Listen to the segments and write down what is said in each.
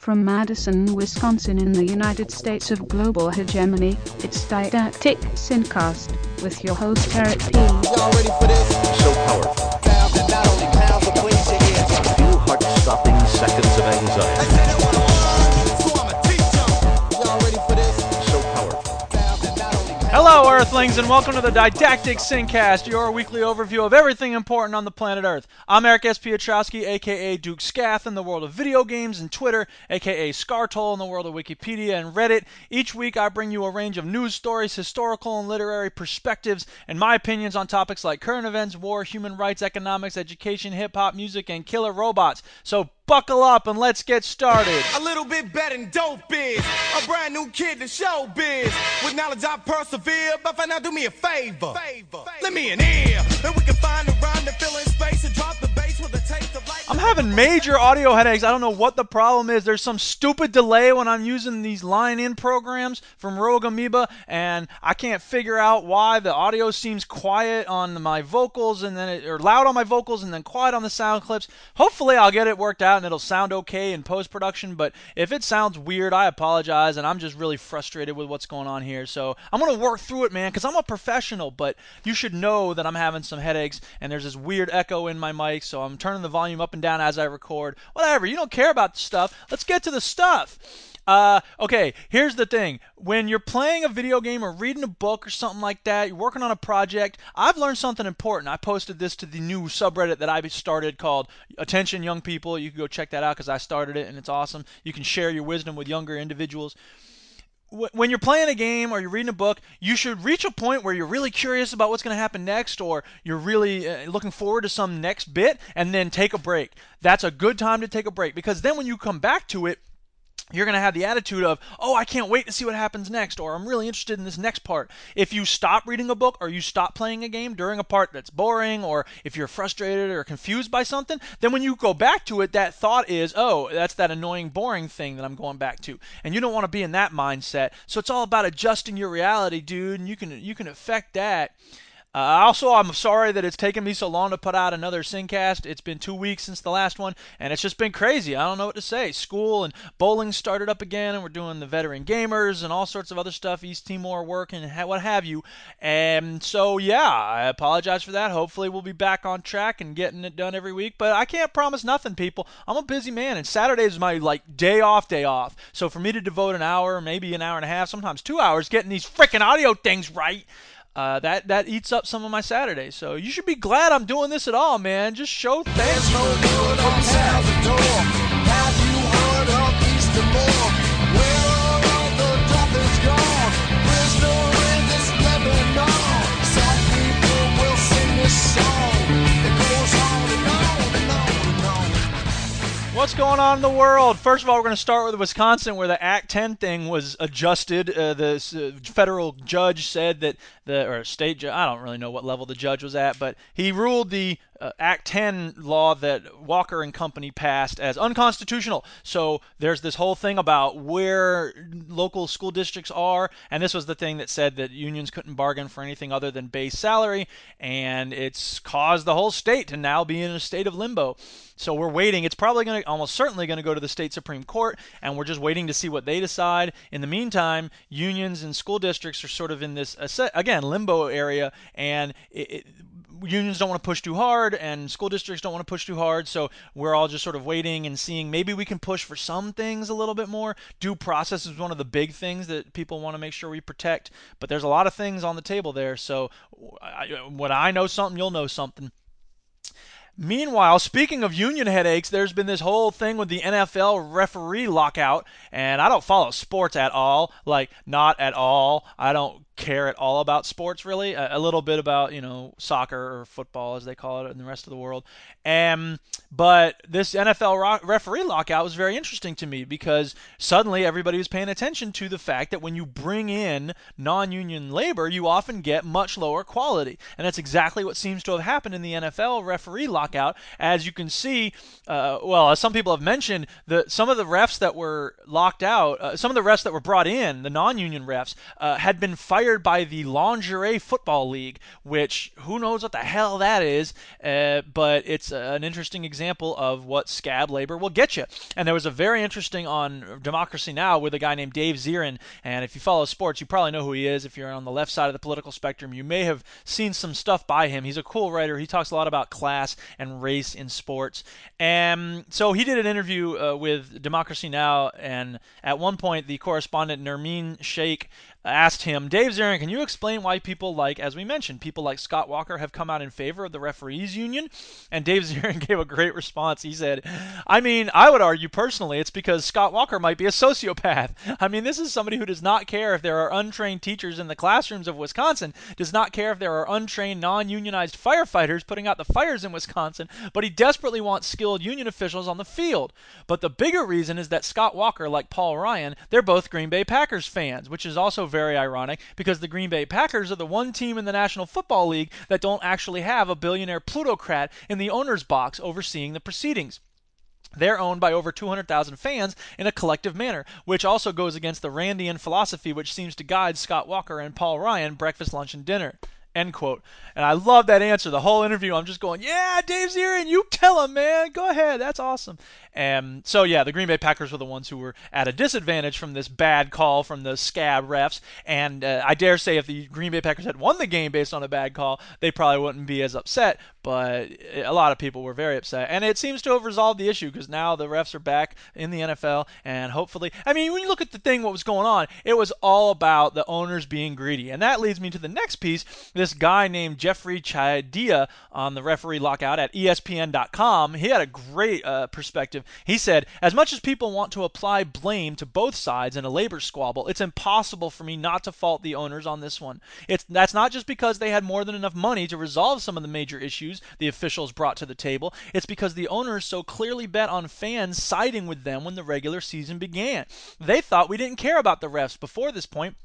From Madison, Wisconsin in the United States of global hegemony, it's Didactic SynCast with your host Eric P. Y'all ready for this? so powerful. Sound that not only pounds but cleans your ears. A few heart-stopping seconds Earthlings, and welcome to the Didactic SynCast, your weekly overview of everything important on the planet Earth. I'm Eric S. Piotrowski, aka Duke Scath, in the world of video games and Twitter, aka Scartol in the world of Wikipedia and Reddit. Each week, I bring you a range of news stories, historical and literary perspectives, and my opinions on topics like current events, war, human rights, economics, education, hip hop, music, and killer robots. So buckle up and let's get started. A little bit better than dope is. A brand new kid to show biz. With knowledge I persevere, but for now do me a favor. Favor, Let me an ear, and we can find a rhyme to fill in space and drop the bass with a taste of light. I'm having major audio headaches. I don't know what the problem is. There's some stupid delay when I'm using these line-in programs from Rogue Amoeba, and I can't figure out why the audio seems quiet on my vocals and then it, or loud on my vocals and then quiet on the sound clips. Hopefully, I'll get it worked out and it'll sound okay in post-production. But if it sounds weird, I apologize, and I'm just really frustrated with what's going on here. So I'm gonna work through it, man, because I'm a professional. But you should know that I'm having some headaches and there's this weird echo in my mic, so I'm turning the volume up and down as I record. Whatever, you don't care about the stuff. Let's get to the stuff. Uh, okay, here's the thing. When you're playing a video game or reading a book or something like that, you're working on a project, I've learned something important. I posted this to the new subreddit that I started called Attention Young People. You can go check that out because I started it and it's awesome. You can share your wisdom with younger individuals when you're playing a game or you're reading a book, you should reach a point where you're really curious about what's going to happen next, or you're really uh, looking forward to some next bit, and then take a break. That's a good time to take a break because then when you come back to it, you're going to have the attitude of, oh, I can't wait to see what happens next, or I'm really interested in this next part. If you stop reading a book or you stop playing a game during a part that's boring, or if you're frustrated or confused by something, then when you go back to it, that thought is, oh, that's that annoying, boring thing that I'm going back to. And you don't want to be in that mindset. So it's all about adjusting your reality, dude, and you can you can affect that. Uh, also, I'm sorry that it's taken me so long to put out another SynCast. It's been two weeks since the last one, and it's just been crazy. I don't know what to say. School and bowling started up again, and we're doing the veteran gamers and all sorts of other stuff, East Timor work and ha- what have you. And so, yeah, I apologize for that. Hopefully, we'll be back on track and getting it done every week. But I can't promise nothing, people. I'm a busy man, and Saturday is my like day off, day off. So for me to devote an hour, maybe an hour and a half, sometimes two hours, getting these freaking audio things right uh, that that eats up some of my Saturdays. So you should be glad I'm doing this at all, man. Just show thanks. no Have What's going on in the world? First of all, we're going to start with Wisconsin, where the Act 10 thing was adjusted. Uh, the uh, federal judge said that the or state judge, I don't really know what level the judge was at, but he ruled the uh, Act 10 law that Walker and company passed as unconstitutional. So there's this whole thing about where local school districts are, and this was the thing that said that unions couldn't bargain for anything other than base salary, and it's caused the whole state to now be in a state of limbo. So we're waiting. It's probably going to, almost certainly going to go to the state Supreme Court, and we're just waiting to see what they decide. In the meantime, unions and school districts are sort of in this, again, limbo area, and it, it, unions don't want to push too hard and school districts don't want to push too hard so we're all just sort of waiting and seeing maybe we can push for some things a little bit more due process is one of the big things that people want to make sure we protect but there's a lot of things on the table there so I, when i know something you'll know something Meanwhile, speaking of union headaches, there's been this whole thing with the NFL referee lockout, and I don't follow sports at all. Like, not at all. I don't care at all about sports really. A, a, little bit about you know soccer or football as they call it in the rest of the world. And but this NFL ro- referee lockout was very interesting to me because suddenly everybody was paying attention to the fact that when you bring in non-union labor, you often get much lower quality, and that's exactly what seems to have happened in the NFL referee lockout. As you can see, uh, well, as some people have mentioned, the some of the refs that were locked out, uh, some of the refs that were brought in, the non-union refs, uh, had been fired hired by the Lingerie Football League, which who knows what the hell that is, uh, but it's an interesting example of what scab labor will get you. And there was a very interesting on Democracy Now with a guy named Dave Zirin, and if you follow sports, you probably know who he is. If you're on the left side of the political spectrum, you may have seen some stuff by him. He's a cool writer. He talks a lot about class and race in sports. And so he did an interview uh, with Democracy Now, and at one point, the correspondent Nermeen Sheikh asked him, Dave Zirin, can you explain why people like, as we mentioned, people like Scott Walker have come out in favor of the referees union? And Dave Zirin gave a great response. He said, I mean, I would argue personally it's because Scott Walker might be a sociopath. I mean, this is somebody who does not care if there are untrained teachers in the classrooms of Wisconsin, does not care if there are untrained, non unionized firefighters putting out the fires in Wisconsin, but he desperately wants skilled union officials on the field. But the bigger reason is that Scott Walker, like Paul Ryan, they're both Green Bay Packers fans, which is also very ironic because the Green Bay Packers are the one team in the National Football League that don't actually have a billionaire plutocrat in the owner's box overseeing the proceedings. They're owned by over 200,000 fans in a collective manner, which also goes against the Randian philosophy which seems to guide Scott Walker and Paul Ryan breakfast, lunch, and dinner. End quote. And I love that answer. The whole interview, I'm just going, yeah, Dave Zirin, you tell him, man. Go ahead. That's awesome. And so, yeah, the Green Bay Packers were the ones who were at a disadvantage from this bad call from the scab refs. And uh, I dare say if the Green Bay Packers had won the game based on a bad call, they probably wouldn't be as upset. But a lot of people were very upset. And it seems to have resolved the issue because now the refs are back in the NFL. And hopefully, I mean, when you look at the thing, what was going on, it was all about the owners being greedy. And that leads me to the next piece. This guy named Jeffri Chadiha on the referee lockout at ESPN.com, he had a great uh, perspective. He said, As much as people want to apply blame to both sides in a labor squabble, it's impossible for me not to fault the owners on this one. It's That's not just because they had more than enough money to resolve some of the major issues the officials brought to the table, it's because the owners so clearly bet on fans siding with them when the regular season began. They thought we didn't care about the refs before this point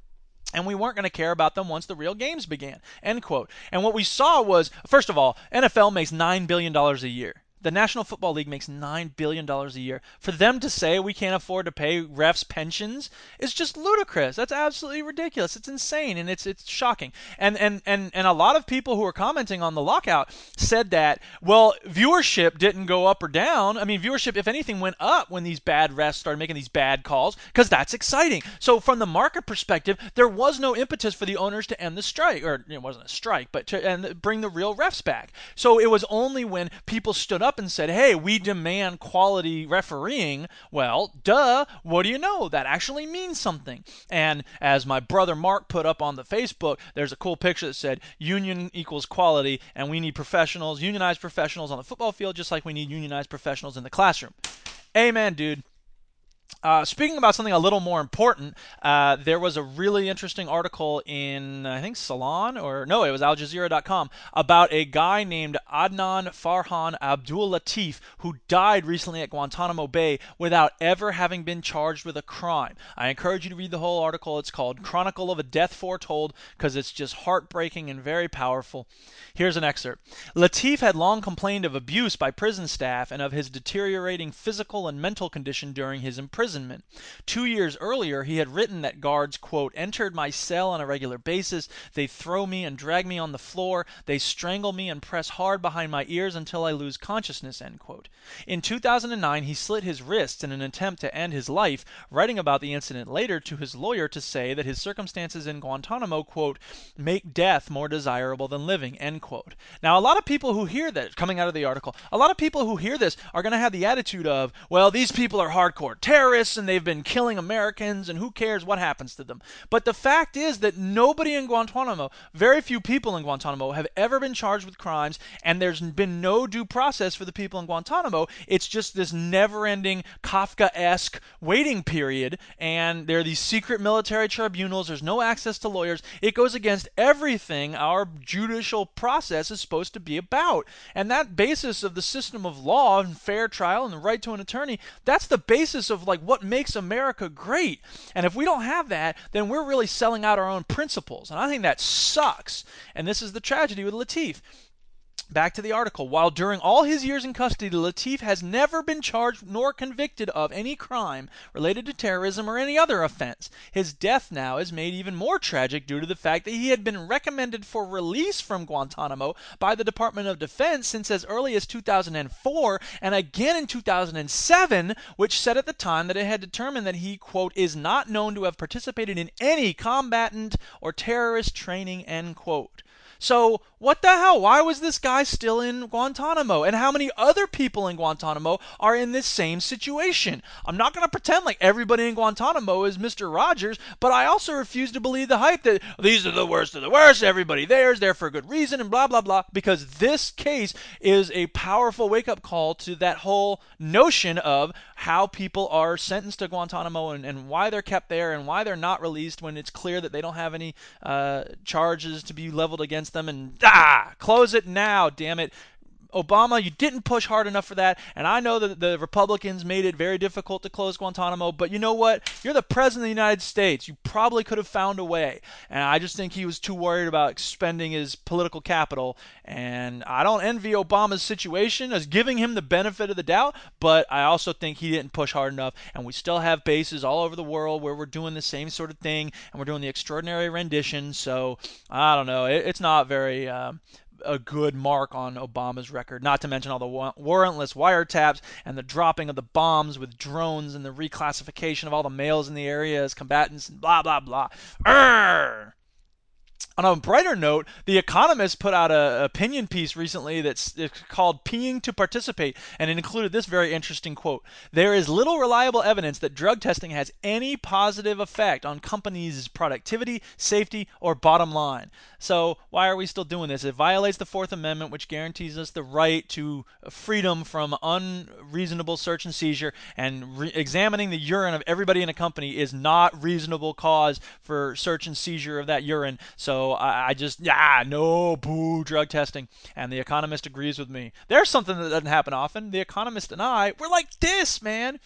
and we weren't going to care about them once the real games began. End quote. And what we saw was, first of all, NFL makes $9 billion a year. The National Football League makes $9 billion a year. For them to say we can't afford to pay refs pensions is just ludicrous. That's absolutely ridiculous. It's insane and it's it's shocking. And and and and a lot of people who are commenting on the lockout said that, well, viewership didn't go up or down. I mean, viewership if anything went up when these bad refs started making these bad calls because that's exciting. So from the market perspective, there was no impetus for the owners to end the strike or it wasn't a strike, but to and bring the real refs back. So it was only when people stood up and said, "Hey, we demand quality refereeing." Well, duh, what do you know? That actually means something. And as my brother Mark put up on the Facebook, there's a cool picture that said, "Union equals quality, and we need professionals, unionized professionals on the football field just like we need unionized professionals in the classroom." Amen, dude. Uh, speaking about something a little more important, uh, there was a really interesting article in, I think, Salon, or no, it was Al Jazeera.com, about a guy named Adnan Farhan Abdul Latif who died recently at Guantanamo Bay without ever having been charged with a crime. I encourage you to read the whole article. It's called Chronicle of a Death Foretold because it's just heartbreaking and very powerful. Here's an excerpt Latif had long complained of abuse by prison staff and of his deteriorating physical and mental condition during his imprisonment. Two years earlier, he had written that guards, quote, entered my cell on a regular basis. They throw me and drag me on the floor. They strangle me and press hard behind my ears until I lose consciousness, end quote. In 2009, he slit his wrists in an attempt to end his life, writing about the incident later to his lawyer to say that his circumstances in Guantanamo, quote, make death more desirable than living, end quote. Now, a lot of people who hear that, coming out of the article, a lot of people who hear this are going to have the attitude of, well, these people are hardcore terrorists terrorists and they've been killing Americans and who cares what happens to them. But the fact is that nobody in Guantanamo, very few people in Guantanamo, have ever been charged with crimes and there's been no due process for the people in Guantanamo. It's just this never ending Kafka esque waiting period and there are these secret military tribunals. There's no access to lawyers. It goes against everything our judicial process is supposed to be about. And that basis of the system of law and fair trial and the right to an attorney, that's the basis of like what makes America great. And if we don't have that, then we're really selling out our own principles. And I think that sucks. And this is the tragedy with Latif. Back to the article. While during all his years in custody, Latif has never been charged nor convicted of any crime related to terrorism or any other offense. His death now is made even more tragic due to the fact that he had been recommended for release from Guantanamo by the Department of Defense since as early as 2004 and again in 2007, which said at the time that it had determined that he, quote, is not known to have participated in any combatant or terrorist training, end quote. So, what the hell? Why was this guy still in Guantanamo? And how many other people in Guantanamo are in this same situation? I'm not going to pretend like everybody in Guantanamo is Mr. Rogers, but I also refuse to believe the hype that these are the worst of the worst, everybody there is there for a good reason, and blah, blah, blah, because this case is a powerful wake up call to that whole notion of how people are sentenced to Guantanamo and, and why they're kept there and why they're not released when it's clear that they don't have any uh, charges to be leveled against them and ah, close it now, damn it. Obama, you didn't push hard enough for that, and I know that the Republicans made it very difficult to close Guantanamo, but you know what? You're the President of the United States. You probably could have found a way, and I just think he was too worried about expending his political capital, and I don't envy Obama's situation as giving him the benefit of the doubt, but I also think he didn't push hard enough, and we still have bases all over the world where we're doing the same sort of thing, and we're doing the extraordinary rendition, so I don't know. It, it's not very. Um, a good mark on Obama's record, not to mention all the wa- warrantless wiretaps and the dropping of the bombs with drones and the reclassification of all the males in the area as combatants and blah, blah, blah. Urgh! On a brighter note, The Economist put out an opinion piece recently that's called Peeing to Participate, and it included this very interesting quote There is little reliable evidence that drug testing has any positive effect on companies' productivity, safety, or bottom line. So, why are we still doing this? It violates the Fourth Amendment, which guarantees us the right to freedom from unreasonable search and seizure, and re- examining the urine of everybody in a company is not reasonable cause for search and seizure of that urine. So I, I just, yeah, no, boo, drug testing. And The Economist agrees with me. There's something that doesn't happen often. The Economist and I, we're like this, man.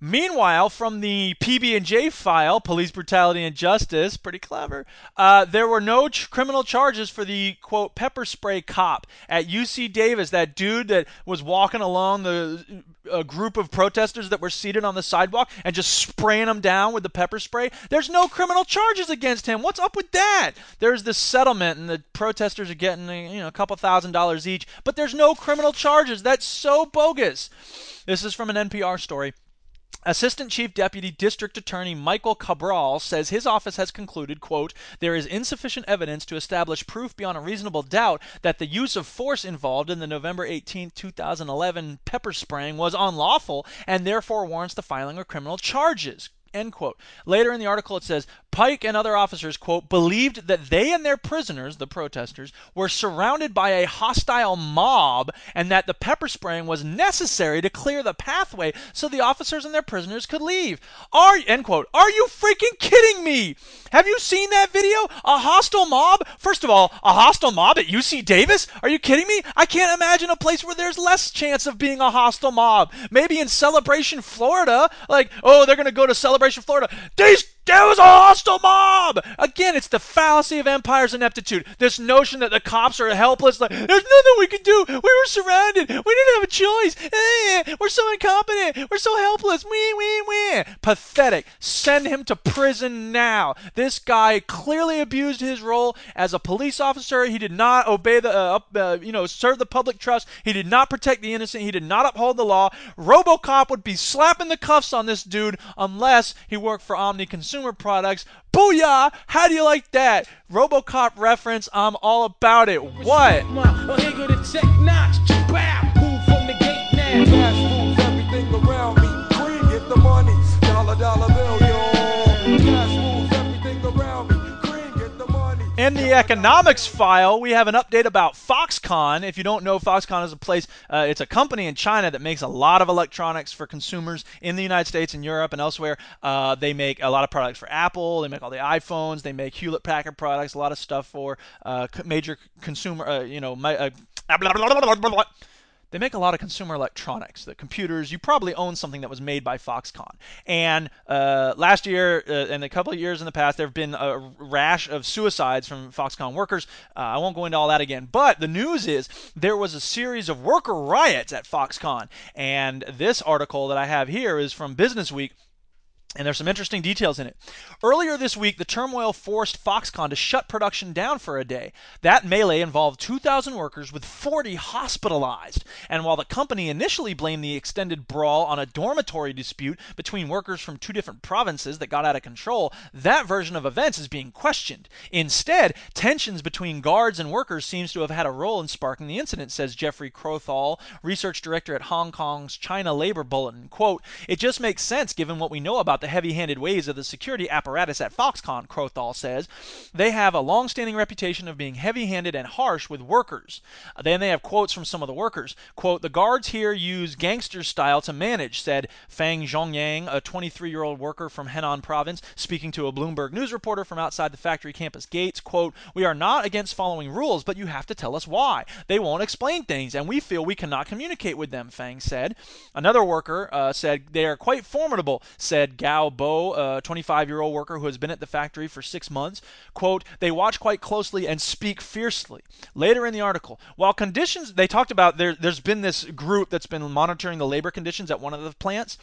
Meanwhile, from the PB&J file, Police Brutality and Justice, pretty clever, uh, there were no ch- criminal charges for the, quote, pepper spray cop at UC Davis, that dude that was walking along the a group of protesters that were seated on the sidewalk and just spraying them down with the pepper spray. There's no criminal charges against him. What's up with that? There's this settlement, and the protesters are getting, you know, a couple thousand dollars each, but there's no criminal charges. That's so bogus. This is from an NPR story. Assistant Chief Deputy District Attorney Michael Cabral says his office has concluded, quote, there is insufficient evidence to establish proof beyond a reasonable doubt that the use of force involved in the November 18, 2011 pepper spraying was unlawful and therefore warrants the filing of criminal charges. End quote. Later in the article, it says Pike and other officers, quote, believed that they and their prisoners, the protesters, were surrounded by a hostile mob and that the pepper spraying was necessary to clear the pathway so the officers and their prisoners could leave. Are, end quote, are you freaking kidding me? Have you seen that video? A hostile mob? First of all, a hostile mob at UC Davis? Are you kidding me? I can't imagine a place where there's less chance of being a hostile mob. Maybe in Celebration, Florida. Like, oh, they're going to go to Celebration, Florida. These there was a hostile mob! Again, it's the fallacy of empire's ineptitude. This notion that the cops are helpless, like, there's nothing we can do. We were surrounded. We didn't have a choice. Eh, we're so incompetent. We're so helpless. Wee, wee, wee. Pathetic. Send him to prison now. This guy clearly abused his role as a police officer. He did not obey the, uh, uh, you know, serve the public trust. He did not protect the innocent. He did not uphold the law. Robocop would be slapping the cuffs on this dude unless he worked for Omni Consumer Products. Booyah! How do you like that? Robocop reference. I'm all about it. What? Well, here In the economics file, we have an update about Foxconn. If you don't know, Foxconn is a place, uh, it's a company in China that makes a lot of electronics for consumers in the United States and Europe and elsewhere. Uh, they make a lot of products for Apple, they make all the iPhones, they make Hewlett Packard products, a lot of stuff for uh, major consumer, uh, you know, my, uh, they make a lot of consumer electronics, the computers. You probably own something that was made by Foxconn. And uh, last year uh, and a couple of years in the past, there have been a rash of suicides from Foxconn workers. Uh, I won't go into all that again. But the news is there was a series of worker riots at Foxconn. And this article that I have here is from Business Week. And there's some interesting details in it. Earlier this week, the turmoil forced Foxconn to shut production down for a day. That melee involved 2,000 workers with 40 hospitalized. And while the company initially blamed the extended brawl on a dormitory dispute between workers from two different provinces that got out of control, that version of events is being questioned. Instead, tensions between guards and workers seems to have had a role in sparking the incident, says Geoffrey Crothall, research director at Hong Kong's China Labor Bulletin. Quote, It just makes sense given what we know about the heavy handed ways of the security apparatus at Foxconn, Crothall says. They have a long standing reputation of being heavy handed and harsh with workers. Then they have quotes from some of the workers. Quote, The guards here use gangster style to manage, said Fang Zhongyang, a 23 year old worker from Henan province, speaking to a Bloomberg News reporter from outside the factory campus gates. Quote, We are not against following rules, but you have to tell us why. They won't explain things, and we feel we cannot communicate with them, Fang said. Another worker uh, said, They are quite formidable, said Gao Bo, a 25 year old worker who has been at the factory for six months. Quote, they watch quite closely and speak fiercely. Later in the article, while conditions, they talked about there, there's been this group that's been monitoring the labor conditions at one of the plants.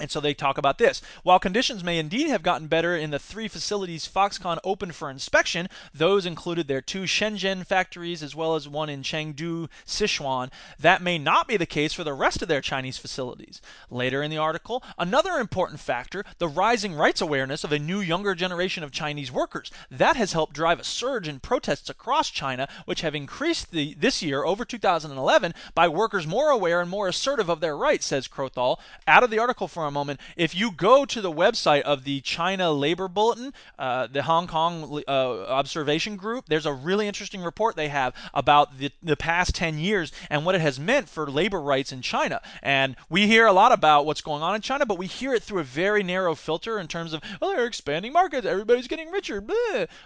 And so they talk about this. While conditions may indeed have gotten better in the three facilities Foxconn opened for inspection, those included their two Shenzhen factories as well as one in Chengdu, Sichuan, that may not be the case for the rest of their Chinese facilities. Later in the article, another important factor, the rising rights awareness of a new younger generation of Chinese workers. That has helped drive a surge in protests across China, which have increased the, this year over 2011 by workers more aware and more assertive of their rights, says Crothall. Out of the article for a moment. If you go to the website of the China Labor Bulletin, uh, the Hong Kong uh, Observation Group, there's a really interesting report they have about the, the past 10 years and what it has meant for labor rights in China. And we hear a lot about what's going on in China, but we hear it through a very narrow filter in terms of, well, they're expanding markets, everybody's getting richer.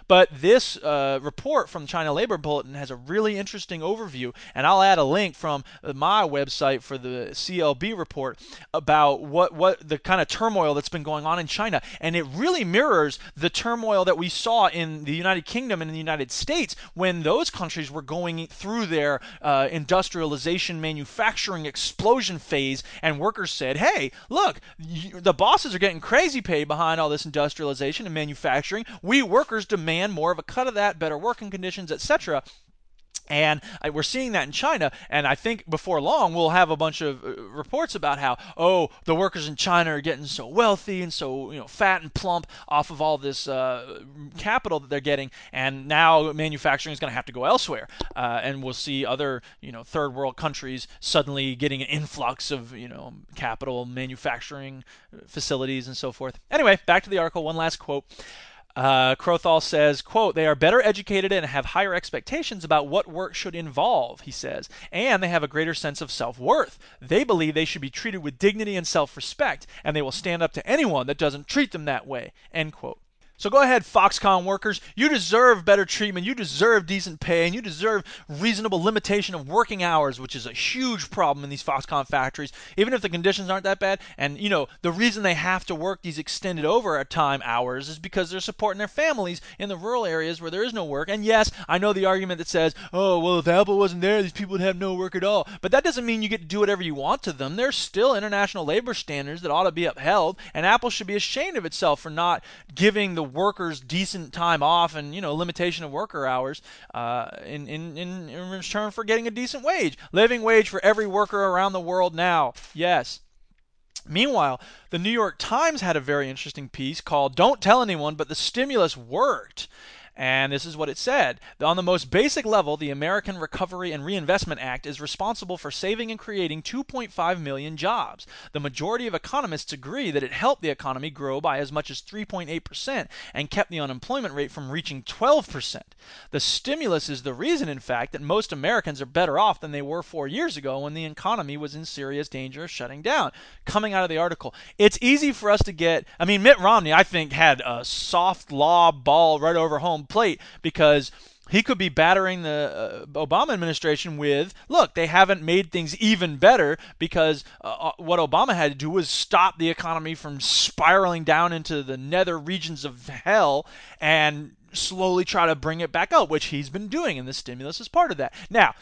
But this uh, report from China Labor Bulletin has a really interesting overview, and I'll add a link from my website for the CLB report about what what the kind of turmoil that's been going on in China, and it really mirrors the turmoil that we saw in the United Kingdom and in the United States when those countries were going through their uh, industrialization, manufacturing explosion phase, and workers said, "Hey, look, you, the bosses are getting crazy paid behind all this industrialization and manufacturing. We workers demand more of a cut of that, better working conditions, etc." And we're seeing that in China, and I think before long we'll have a bunch of uh, reports about how oh the workers in China are getting so wealthy and so you know fat and plump off of all this uh, capital that they're getting, and now manufacturing is going to have to go elsewhere, uh, and we'll see other you know third world countries suddenly getting an influx of you know capital, manufacturing uh, facilities, and so forth. Anyway, back to the article. One last quote. Uh, says, quote, they are better educated and have higher expectations about what work should involve, he says, and they have a greater sense of self-worth. They believe they should be treated with dignity and self-respect, and they will stand up to anyone that doesn't treat them that way, end quote. So go ahead, Foxconn workers. You deserve better treatment. You deserve decent pay, and you deserve reasonable limitation of working hours, which is a huge problem in these Foxconn factories. Even if the conditions aren't that bad, and you know the reason they have to work these extended overtime hours is because they're supporting their families in the rural areas where there is no work. And yes, I know the argument that says, "Oh, well, if Apple wasn't there, these people would have no work at all." But that doesn't mean you get to do whatever you want to them. There's still international labor standards that ought to be upheld, and Apple should be ashamed of itself for not giving the workers decent time off and you know limitation of worker hours uh, in, in, in, in return for getting a decent wage living wage for every worker around the world now yes Meanwhile, the New York Times had a very interesting piece called Don't Tell Anyone, but the Stimulus Worked. And this is what it said. On the most basic level, the American Recovery and Reinvestment Act is responsible for saving and creating 2.5 million jobs. The majority of economists agree that it helped the economy grow by as much as 3.8% and kept the unemployment rate from reaching 12%. The stimulus is the reason, in fact, that most Americans are better off than they were four years ago when the economy was in serious danger of shutting down. Coming out of the article, it's easy for us to get. I mean, Mitt Romney, I think, had a soft law ball right over home plate because he could be battering the uh, Obama administration with, look, they haven't made things even better because uh, uh, what Obama had to do was stop the economy from spiraling down into the nether regions of hell and slowly try to bring it back up, which he's been doing, and the stimulus is part of that. Now,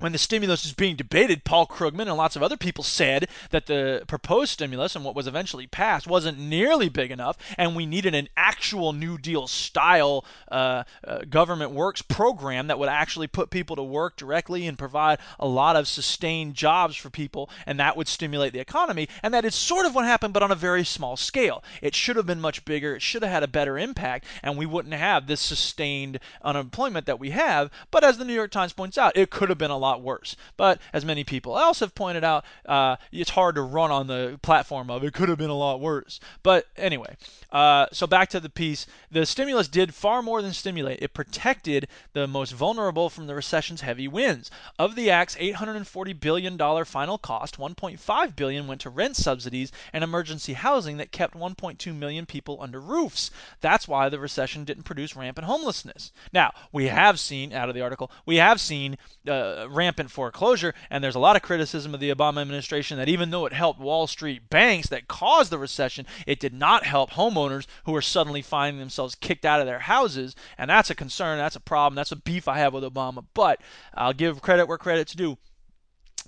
when the stimulus was being debated, Paul Krugman and lots of other people said that the proposed stimulus and what was eventually passed wasn't nearly big enough, and we needed an actual New Deal style uh, uh, government works program that would actually put people to work directly and provide a lot of sustained jobs for people, and that would stimulate the economy. And that is sort of what happened, but on a very small scale. It should have been much bigger, it should have had a better impact, and we wouldn't have this sustained unemployment that we have. But as the New York Times points out, it could have been a lot worse. But as many people else have pointed out, uh, it's hard to run on the platform of it could have been a lot worse. But anyway, uh, so back to the piece. The stimulus did far more than stimulate. It protected the most vulnerable from the recession's heavy winds. Of the act's 840 billion dollar final cost, 1.5 billion went to rent subsidies and emergency housing that kept 1.2 million people under roofs. That's why the recession didn't produce rampant homelessness. Now we have seen out of the article, we have seen uh, rampant foreclosure, and there's a lot of criticism of the Obama administration that even though it helped Wall Street banks that caused the recession, it did not help homeowners who are suddenly finding themselves kicked out of their houses, and that's a concern, that's a problem, that's a beef I have with Obama. But I'll give credit where credit's due.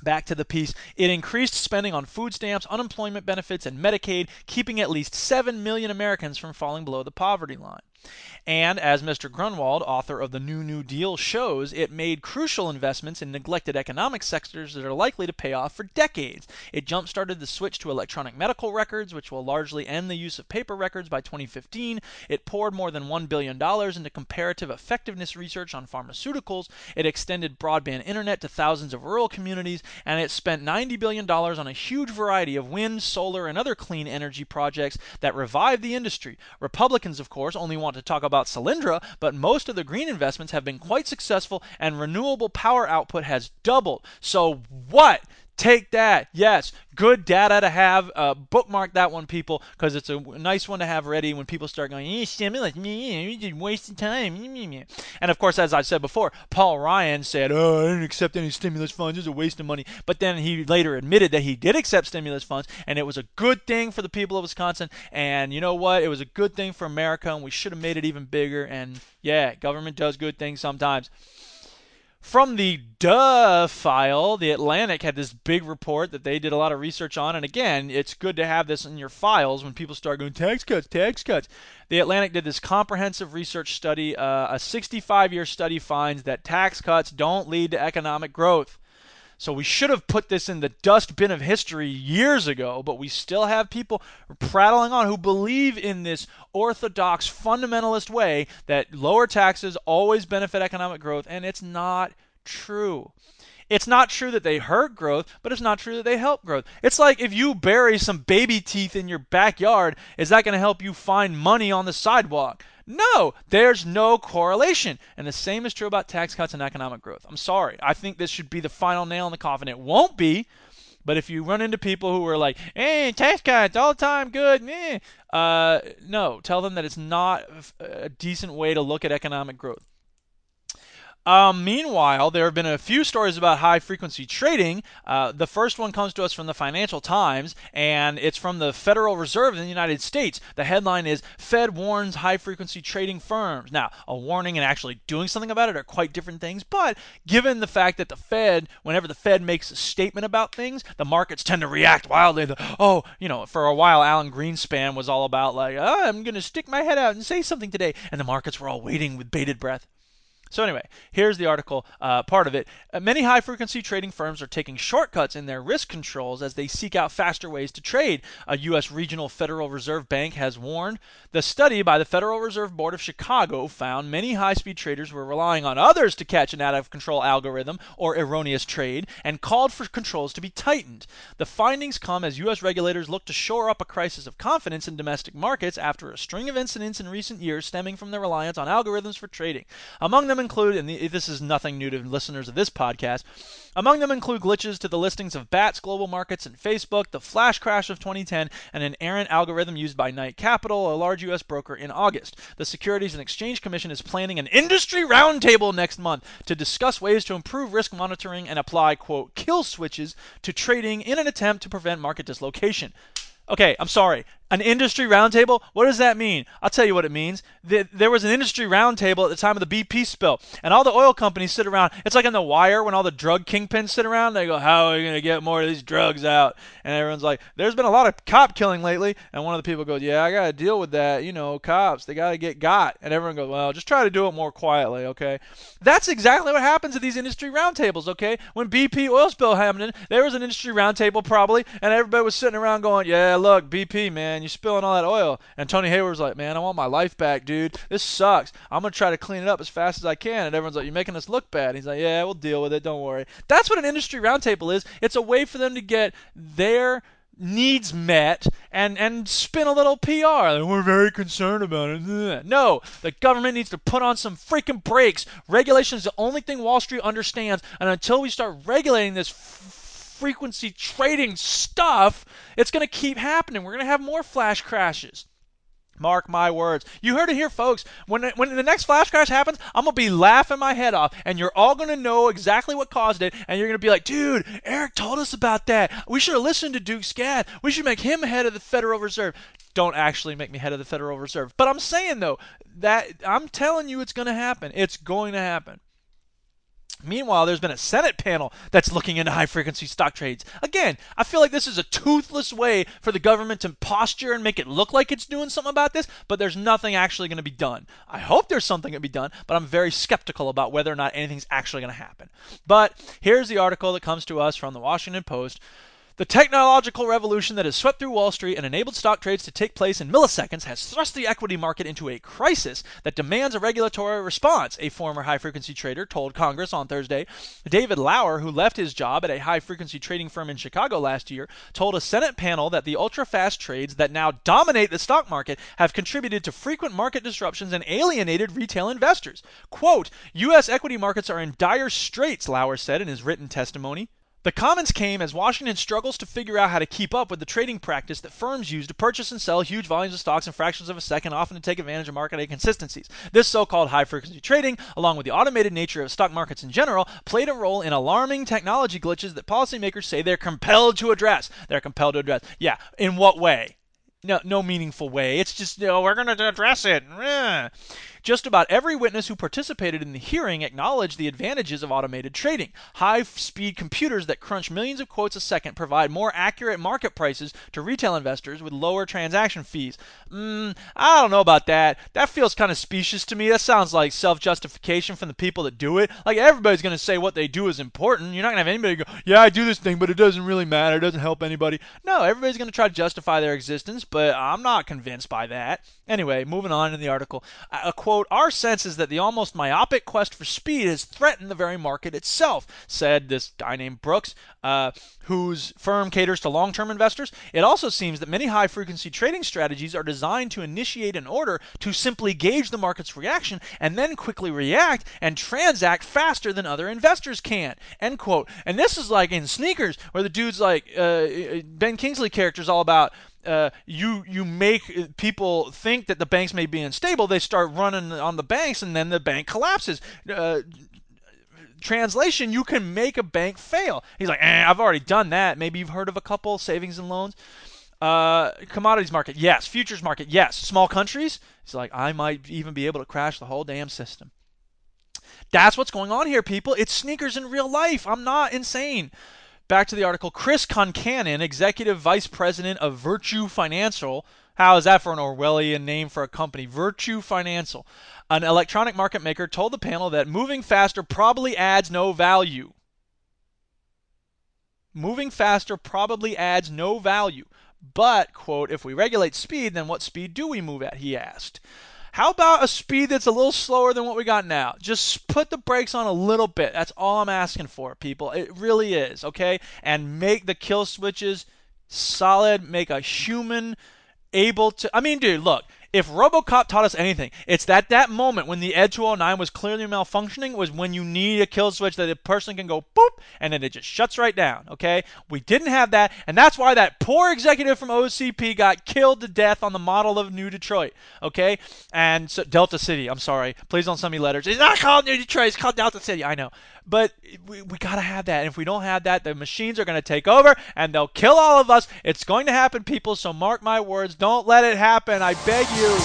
Back to the piece. It increased spending on food stamps, unemployment benefits, and Medicaid, keeping at least 7 million Americans from falling below the poverty line. And as Mr. Grunwald, author of the New New Deal, shows, it made crucial investments in neglected economic sectors that are likely to pay off for decades. It jump started the switch to electronic medical records, which will largely end the use of paper records by 2015. It poured more than $1 billion into comparative effectiveness research on pharmaceuticals. It extended broadband internet to thousands of rural communities. And it spent $90 billion on a huge variety of wind, solar, and other clean energy projects that revived the industry. Republicans, of course, only want to talk about Solyndra, but most of the green investments have been quite successful and renewable power output has doubled. So what? Take that. Yes, good data to have. Uh, bookmark that one, people, because it's a nice one to have ready when people start going, eh, stimulus, you just wasting time. And of course, as I said before, Paul Ryan said, oh, I didn't accept any stimulus funds. It's a waste of money. But then he later admitted that he did accept stimulus funds, and it was a good thing for the people of Wisconsin. And you know what? It was a good thing for America, and we should have made it even bigger. And yeah, government does good things sometimes. From the duh file, the Atlantic had this big report that they did a lot of research on. And again, it's good to have this in your files when people start going, tax cuts, tax cuts. The Atlantic did this comprehensive research study. Uh, a 65 year study finds that tax cuts don't lead to economic growth. So we should have put this in the dustbin of history years ago, but we still have people prattling on who believe in this orthodox fundamentalist way that lower taxes always benefit economic growth, and it's not true. It's not true that they hurt growth, but it's not true that they help growth. It's like if you bury some baby teeth in your backyard, is that going to help you find money on the sidewalk? No, there's no correlation. And the same is true about tax cuts and economic growth. I'm sorry. I think this should be the final nail in the coffin. It won't be. But if you run into people who are like, "Hey, tax cuts all the time, good," eh, uh, no, tell them that it's not a decent way to look at economic growth. Um, meanwhile, there have been a few stories about high frequency trading. Uh, the first one comes to us from the Financial Times, and it's from the Federal Reserve in the United States. The headline is Fed warns high frequency trading firms. Now, a warning and actually doing something about it are quite different things, but given the fact that the Fed, whenever the Fed makes a statement about things, the markets tend to react wildly. oh, you know, for a while, Alan Greenspan was all about, like, oh, I'm going to stick my head out and say something today, and the markets were all waiting with bated breath. So anyway, here's the article, uh, part of it. Uh, many high-frequency trading firms are taking shortcuts in their risk controls as they seek out faster ways to trade. A U.S. regional Federal Reserve Bank has warned. The study by the Federal Reserve Board of Chicago found many high-speed traders were relying on others to catch an out-of-control algorithm or erroneous trade and called for controls to be tightened. The findings come as U.S. regulators look to shore up a crisis of confidence in domestic markets after a string of incidents in recent years stemming from their reliance on algorithms for trading. Among them include, and this is nothing new to listeners of this podcast, among them include glitches to the listings of BATS global markets and Facebook, the flash crash of 2010, and an errant algorithm used by Knight Capital, a large U.S. broker, in August. The Securities and Exchange Commission is planning an industry roundtable next month to discuss ways to improve risk monitoring and apply, quote, kill switches to trading in an attempt to prevent market dislocation. Okay, I'm sorry. An industry roundtable? What does that mean? I'll tell you what it means. The, there was an industry roundtable at the time of the BP spill, and all the oil companies sit around. It's like on The Wire when all the drug kingpins sit around. They go, "How are we going to get more of these drugs out?" And everyone's like, "There's been a lot of cop killing lately." And one of the people goes, "Yeah, I got to deal with that. You know, cops. They got to get got." And everyone goes, "Well, just try to do it more quietly, okay?" That's exactly what happens at these industry roundtables, okay? When BP oil spill happened, there was an industry roundtable probably, and everybody was sitting around going, "Yeah, look, BP, man, you're spilling all that oil." And Tony Hayward's like, "Man, I want my life back, dude. This sucks. I'm gonna try to clean it up as fast as I can." And everyone's like, "You're making us look bad." he's like, "Yeah, we'll deal with it. Don't worry." That's what an industry roundtable is. It's a way for them to get their needs met and and spin a little PR. Like, We're very concerned about it. No, the government needs to put on some freaking brakes. Regulation is the only thing Wall Street understands, and until we start regulating this f- frequency trading stuff, it's going to keep happening. We're going to have more flash crashes. Mark my words. You heard it here, folks. When when the next flash crash happens, I'm gonna be laughing my head off, and you're all gonna know exactly what caused it, and you're gonna be like, "Dude, Eric told us about that. We should have listened to Duke Scad. We should make him head of the Federal Reserve." Don't actually make me head of the Federal Reserve, but I'm saying though that I'm telling you it's gonna happen. It's going to happen. Meanwhile, there's been a Senate panel that's looking into high frequency stock trades. Again, I feel like this is a toothless way for the government to posture and make it look like it's doing something about this, but there's nothing actually going to be done. I hope there's something going to be done, but I'm very skeptical about whether or not anything's actually going to happen. But here's the article that comes to us from the Washington Post. The technological revolution that has swept through Wall Street and enabled stock trades to take place in milliseconds has thrust the equity market into a crisis that demands a regulatory response, a former high frequency trader told Congress on Thursday. David Lauer, who left his job at a high frequency trading firm in Chicago last year, told a Senate panel that the ultra fast trades that now dominate the stock market have contributed to frequent market disruptions and alienated retail investors. Quote, U.S. equity markets are in dire straits, Lauer said in his written testimony. The comments came as Washington struggles to figure out how to keep up with the trading practice that firms use to purchase and sell huge volumes of stocks in fractions of a second, often to take advantage of market inconsistencies. This so called high frequency trading, along with the automated nature of stock markets in general, played a role in alarming technology glitches that policymakers say they're compelled to address. They're compelled to address. Yeah, in what way? No, no meaningful way. It's just, know, we're going to address it. Just about every witness who participated in the hearing acknowledged the advantages of automated trading. High speed computers that crunch millions of quotes a second provide more accurate market prices to retail investors with lower transaction fees. Mm, I don't know about that. That feels kind of specious to me. That sounds like self justification from the people that do it. Like everybody's going to say what they do is important. You're not going to have anybody go, yeah, I do this thing, but it doesn't really matter. It doesn't help anybody. No, everybody's going to try to justify their existence, but I'm not convinced by that. Anyway, moving on in the article. A quote Our sense is that the almost myopic quest for speed has threatened the very market itself, said this guy named Brooks, uh, whose firm caters to long term investors. It also seems that many high frequency trading strategies are designed to initiate an order to simply gauge the market's reaction and then quickly react and transact faster than other investors can. End quote. And this is like in sneakers, where the dude's like, uh, Ben Kingsley character's all about uh, you you make people think that the banks may be unstable. They start running on the banks, and then the bank collapses. Uh, translation: You can make a bank fail. He's like, eh, I've already done that. Maybe you've heard of a couple savings and loans. Uh, commodities market, yes. Futures market, yes. Small countries, he's like, I might even be able to crash the whole damn system. That's what's going on here, people. It's sneakers in real life. I'm not insane. Back to the article. Chris Concannon, executive vice president of Virtu Financial. How is that for an Orwellian name for a company? Virtu Financial, an electronic market maker, told the panel that moving faster probably adds no value. Moving faster probably adds no value. But, quote, if we regulate speed, then what speed do we move at? He asked. How about a speed that's a little slower than what we got now? Just put the brakes on a little bit. That's all I'm asking for, people. It really is, okay? And make the kill switches solid, make a human able to I mean, dude, look, if RoboCop taught us anything, it's that that moment when the Ed 209 was clearly malfunctioning was when you need a kill switch that a person can go boop and then it just shuts right down. Okay, we didn't have that, and that's why that poor executive from OCP got killed to death on the model of New Detroit. Okay, and so, Delta City. I'm sorry, please don't send me letters. It's not called New Detroit. It's called Delta City. I know, but we, we gotta have that. And if we don't have that, the machines are gonna take over and they'll kill all of us. It's going to happen, people. So mark my words. Don't let it happen. I beg you. Speaking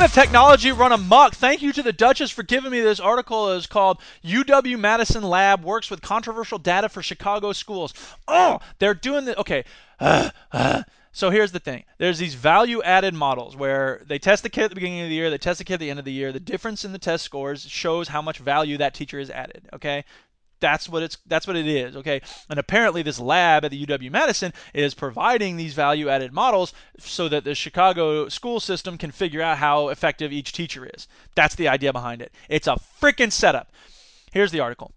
of technology run amok, thank you to the Duchess for giving me this article. It's called UW Madison Lab Works with Controversial Data for Chicago Schools. Oh, they're doing the okay. Uh, uh. So here's the thing. There's these value added models where they test the kid at the beginning of the year, they test the kid at the end of the year. The difference in the test scores shows how much value that teacher has added. Okay? That's what it's that's what it is, okay? And apparently this lab at the UW Madison is providing these value added models so that the Chicago school system can figure out how effective each teacher is. That's the idea behind it. It's a freaking setup. Here's the article.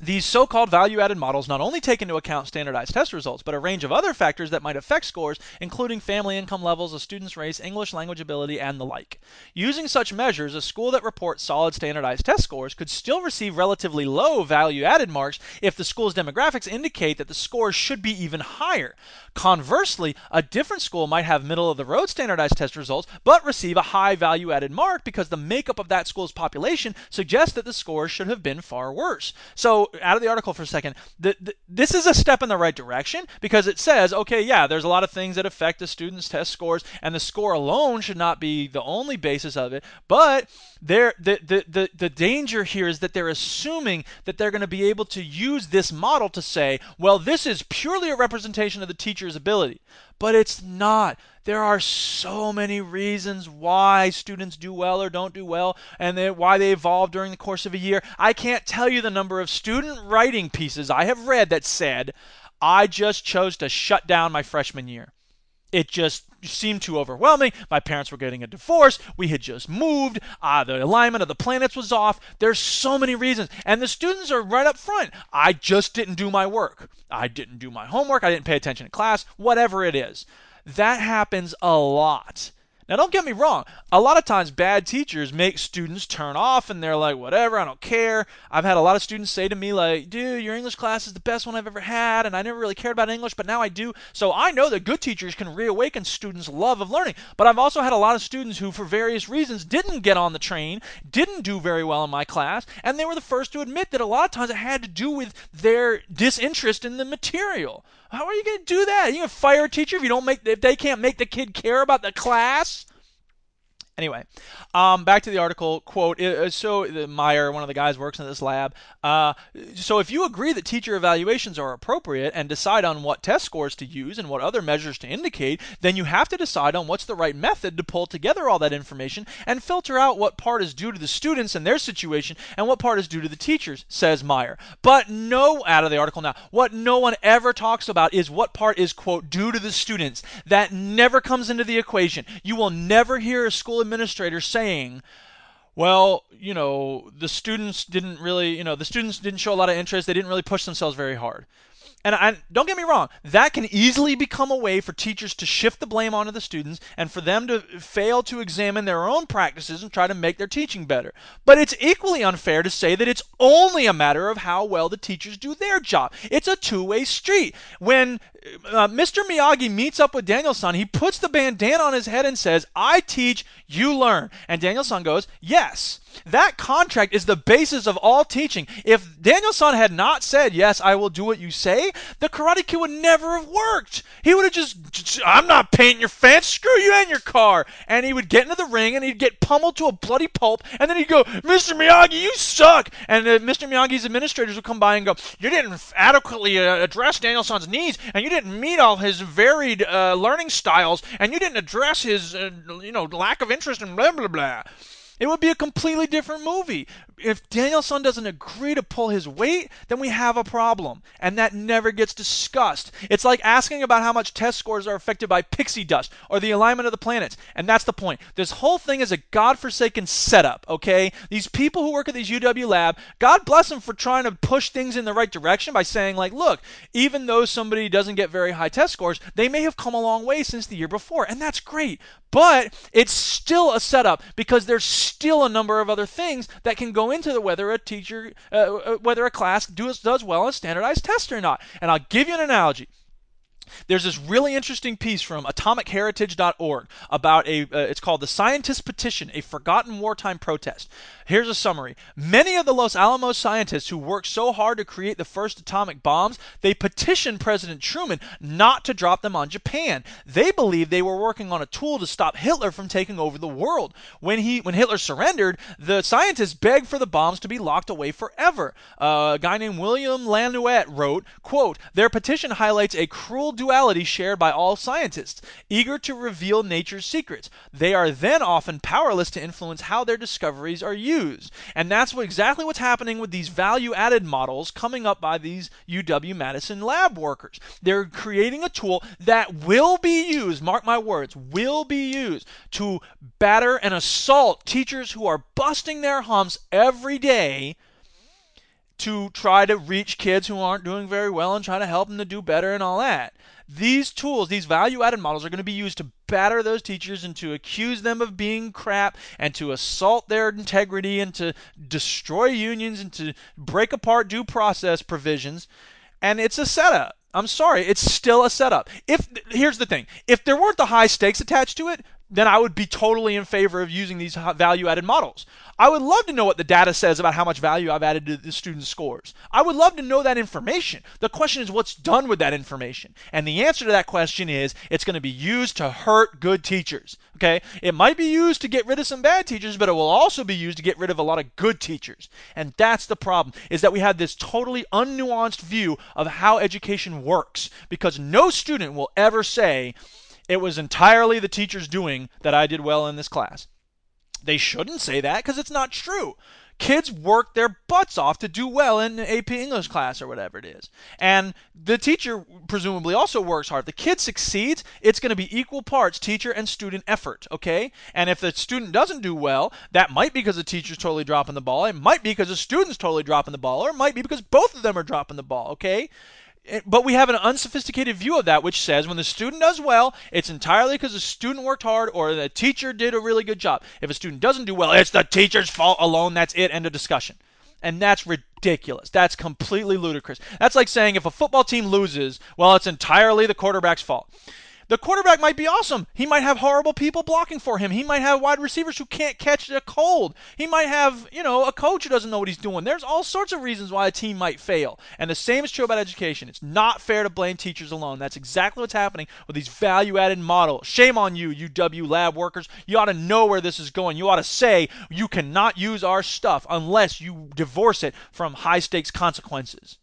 These so called value added models not only take into account standardized test results, but a range of other factors that might affect scores, including family income levels, a student's race, English language ability, and the like. Using such measures, a school that reports solid standardized test scores could still receive relatively low value added marks if the school's demographics indicate that the scores should be even higher. Conversely, a different school might have middle of the road standardized test results, but receive a high value added mark because the makeup of that school's population suggests that the scores should have been far worse. So, out of the article for a second, the, the, this is a step in the right direction because it says, okay, yeah, there's a lot of things that affect the student's test scores, and the score alone should not be the only basis of it. But there, the, the, the, the danger here is that they're assuming that they're going to be able to use this model to say, well, this is purely a representation of the teacher's ability. But it's not. There are so many reasons why students do well or don't do well, and they, why they evolve during the course of a year. I can't tell you the number of student writing pieces I have read that said, I just chose to shut down my freshman year. It just seemed too overwhelming. My parents were getting a divorce. We had just moved. Uh, the alignment of the planets was off. There's so many reasons. And the students are right up front. I just didn't do my work. I didn't do my homework. I didn't pay attention in class. Whatever it is. That happens a lot. Now, don't get me wrong. A lot of times, bad teachers make students turn off and they're like, whatever, I don't care. I've had a lot of students say to me, like, dude, your English class is the best one I've ever had, and I never really cared about English, but now I do. So I know that good teachers can reawaken students' love of learning. But I've also had a lot of students who, for various reasons, didn't get on the train, didn't do very well in my class, and they were the first to admit that a lot of times it had to do with their disinterest in the material. How are you going to do that? Are you going to fire a teacher if you don't make if they can't make the kid care about the class? Anyway, um, back to the article. Quote: uh, So Meyer, one of the guys, works in this lab. Uh, so if you agree that teacher evaluations are appropriate and decide on what test scores to use and what other measures to indicate, then you have to decide on what's the right method to pull together all that information and filter out what part is due to the students and their situation and what part is due to the teachers. Says Meyer. But no, out of the article now, what no one ever talks about is what part is quote due to the students. That never comes into the equation. You will never hear a school administrator saying, well, you know, the students didn't really, you know, the students didn't show a lot of interest. They didn't really push themselves very hard. And I, don't get me wrong, that can easily become a way for teachers to shift the blame onto the students and for them to fail to examine their own practices and try to make their teaching better. But it's equally unfair to say that it's only a matter of how well the teachers do their job. It's a two way street. When uh, Mr. Miyagi meets up with Daniel-san, he puts the bandana on his head and says, I teach, you learn. And Daniel-san goes, Yes. That contract is the basis of all teaching. If Daniel-san had not said, Yes, I will do what you say, the Karate Kid would never have worked. He would have just, I'm not painting your fence, screw you and your car. And he would get into the ring and he'd get pummeled to a bloody pulp. And then he'd go, Mr. Miyagi, you suck. And uh, Mr. Miyagi's administrators would come by and go, You didn't adequately uh, address Daniel-san's needs, and you didn't meet all his varied uh, learning styles, and you didn't address his, uh, you know, lack of interest in blah blah blah. It would be a completely different movie. If Daniel-san doesn't agree to pull his weight, then we have a problem. And that never gets discussed. It's like asking about how much test scores are affected by pixie dust or the alignment of the planets. And that's the point. This whole thing is a godforsaken setup, okay? These people who work at these UW lab, God bless them for trying to push things in the right direction by saying, like, look, even though somebody doesn't get very high test scores, they may have come a long way since the year before. And that's great. But it's still a setup because there's still a number of other things that can go into the whether a teacher, uh, uh, whether a class does, does well on a standardized test or not. And I'll give you an analogy. There's this really interesting piece from atomicheritage.org about a uh, it's called the Scientist Petition, a forgotten wartime protest. Here's a summary. Many of the Los Alamos scientists who worked so hard to create the first atomic bombs, they petitioned President Truman not to drop them on Japan. They believed they were working on a tool to stop Hitler from taking over the world. When he when Hitler surrendered, the scientists begged for the bombs to be locked away forever. Uh, a guy named William Lanouette wrote, quote, "Their petition highlights a cruel duality shared by all scientists, eager to reveal nature's secrets. They are then often powerless to influence how their discoveries are used. And that's what exactly what's happening with these value added models coming up by these UW Madison lab workers. They're creating a tool that will be used, mark my words, will be used to batter and assault teachers who are busting their humps every day to try to reach kids who aren't doing very well and try to help them to do better and all that. These tools, these value added models, are going to be used to batter those teachers and to accuse them of being crap and to assault their integrity and to destroy unions and to break apart due process provisions. And it's a setup. I'm sorry, it's still a setup. If here's the thing, if there weren't the high stakes attached to it, then I would be totally in favor of using these value added models. I would love to know what the data says about how much value I've added to the students' scores. I would love to know that information. The question is what's done with that information. And the answer to that question is it's going to be used to hurt good teachers. Okay? It might be used to get rid of some bad teachers, but it will also be used to get rid of a lot of good teachers. And that's the problem is that we have this totally unnuanced view of how education works because no student will ever say it was entirely the teacher's doing that I did well in this class. They shouldn't say that because it's not true. Kids work their butts off to do well in AP English class or whatever it is. And the teacher presumably also works hard. If the kid succeeds, it's going to be equal parts teacher and student effort, okay? And if the student doesn't do well, that might be because the teacher's totally dropping the ball. It might be because the student's totally dropping the ball, or it might be because both of them are dropping the ball, okay? But we have an unsophisticated view of that, which says when the student does well, it's entirely because the student worked hard or the teacher did a really good job. If a student doesn't do well, it's the teacher's fault alone. That's it. End of discussion. And that's ridiculous. That's completely ludicrous. That's like saying if a football team loses, well, it's entirely the quarterback's fault. The quarterback might be awesome. He might have horrible people blocking for him. He might have wide receivers who can't catch a cold. He might have, you know, a coach who doesn't know what he's doing. There's all sorts of reasons why a team might fail. And the same is true about education. It's not fair to blame teachers alone. That's exactly what's happening with these value added models. Shame on you, UW lab workers. You ought to know where this is going. You ought to say you cannot use our stuff unless you divorce it from high stakes consequences.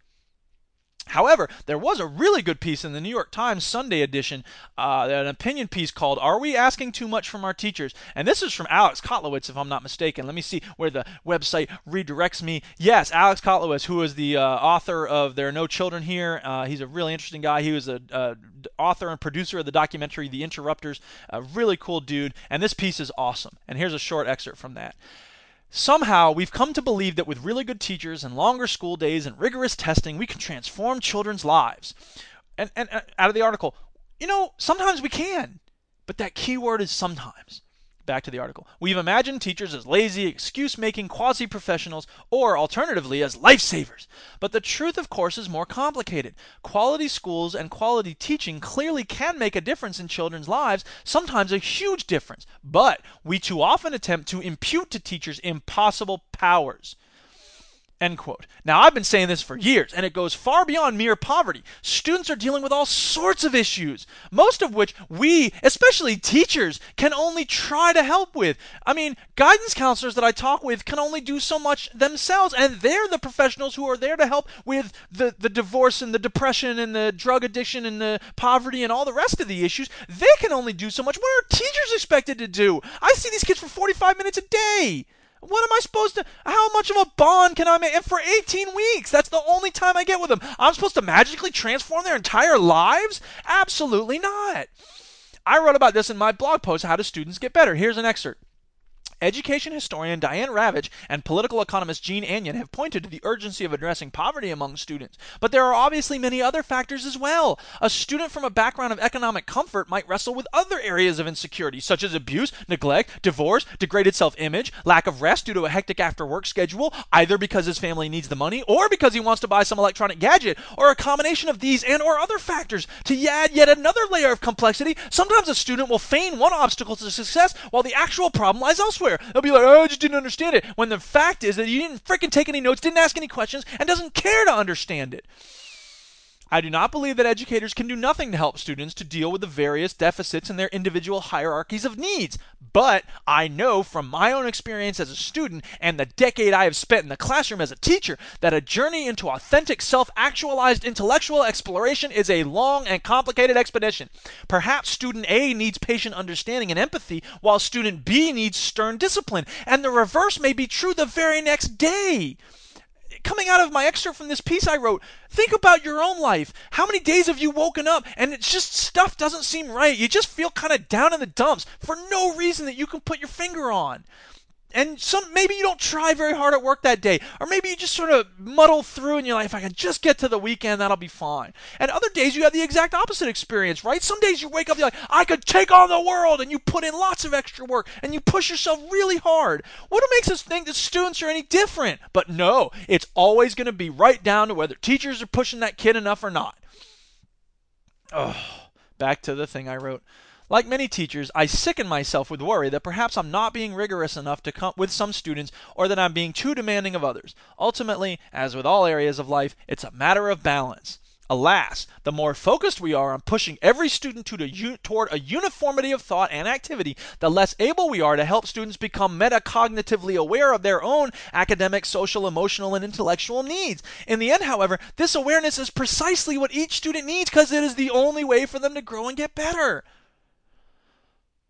However, there was a really good piece in the New York Times Sunday edition, uh, an opinion piece called "Are We Asking Too Much from Our Teachers?" And this is from Alex Kotlowitz, if I'm not mistaken. Let me see where the website redirects me. Yes, Alex Kotlowitz, who is the uh, author of "There Are No Children Here." Uh, he's a really interesting guy. He was a author and producer of the documentary "The Interrupters." A really cool dude. And this piece is awesome. And here's a short excerpt from that. Somehow, we've come to believe that with really good teachers and longer school days and rigorous testing, we can transform children's lives. And, and, and out of the article, you know, sometimes we can, but that key word is sometimes. Back to the article. We've imagined teachers as lazy, excuse making quasi professionals, or alternatively as lifesavers. But the truth, of course, is more complicated. Quality schools and quality teaching clearly can make a difference in children's lives, sometimes a huge difference. But we too often attempt to impute to teachers impossible powers. Now, I've been saying this for years, and it goes far beyond mere poverty. Students are dealing with all sorts of issues, most of which we, especially teachers, can only try to help with. I mean, guidance counselors that I talk with can only do so much themselves, and they're the professionals who are there to help with the, the divorce and the depression and the drug addiction and the poverty and all the rest of the issues. They can only do so much. What are teachers expected to do? I see these kids for 45 minutes a day. What am I supposed to? How much of a bond can I make? And for 18 weeks, that's the only time I get with them. I'm supposed to magically transform their entire lives? Absolutely not. I wrote about this in my blog post, How Do Students Get Better? Here's an excerpt. Education historian Diane Ravitch and political economist Jean Anyon have pointed to the urgency of addressing poverty among students. But there are obviously many other factors as well. A student from a background of economic comfort might wrestle with other areas of insecurity, such as abuse, neglect, divorce, degraded self image, lack of rest due to a hectic after work schedule, either because his family needs the money or because he wants to buy some electronic gadget, or a combination of these and or other factors. To add yet another layer of complexity, sometimes a student will feign one obstacle to success while the actual problem lies elsewhere. They'll be like, oh, I just didn't understand it. When the fact is that you didn't freaking take any notes, didn't ask any questions, and doesn't care to understand it. I do not believe that educators can do nothing to help students to deal with the various deficits in their individual hierarchies of needs. But I know from my own experience as a student and the decade I have spent in the classroom as a teacher that a journey into authentic self actualized intellectual exploration is a long and complicated expedition. Perhaps student A needs patient understanding and empathy, while student B needs stern discipline. And the reverse may be true the very next day coming out of my excerpt from this piece I wrote, think about your own life. How many days have you woken up and it's just stuff doesn't seem right? You just feel kind of down in the dumps for no reason that you can put your finger on. And some maybe you don't try very hard at work that day, or maybe you just sort of muddle through and you're like, if I can just get to the weekend, that'll be fine. And other days you have the exact opposite experience, right? Some days you wake up, you're like, I could take on the world, and you put in lots of extra work and you push yourself really hard. What makes us think that students are any different? But no, it's always going to be right down to whether teachers are pushing that kid enough or not. Oh, back to the thing I wrote. Like many teachers, I sicken myself with worry that perhaps I'm not being rigorous enough to come with some students or that I'm being too demanding of others. Ultimately, as with all areas of life, it's a matter of balance. Alas, the more focused we are on pushing every student to the, toward a uniformity of thought and activity, the less able we are to help students become metacognitively aware of their own academic, social, emotional, and intellectual needs. In the end, however, this awareness is precisely what each student needs because it is the only way for them to grow and get better.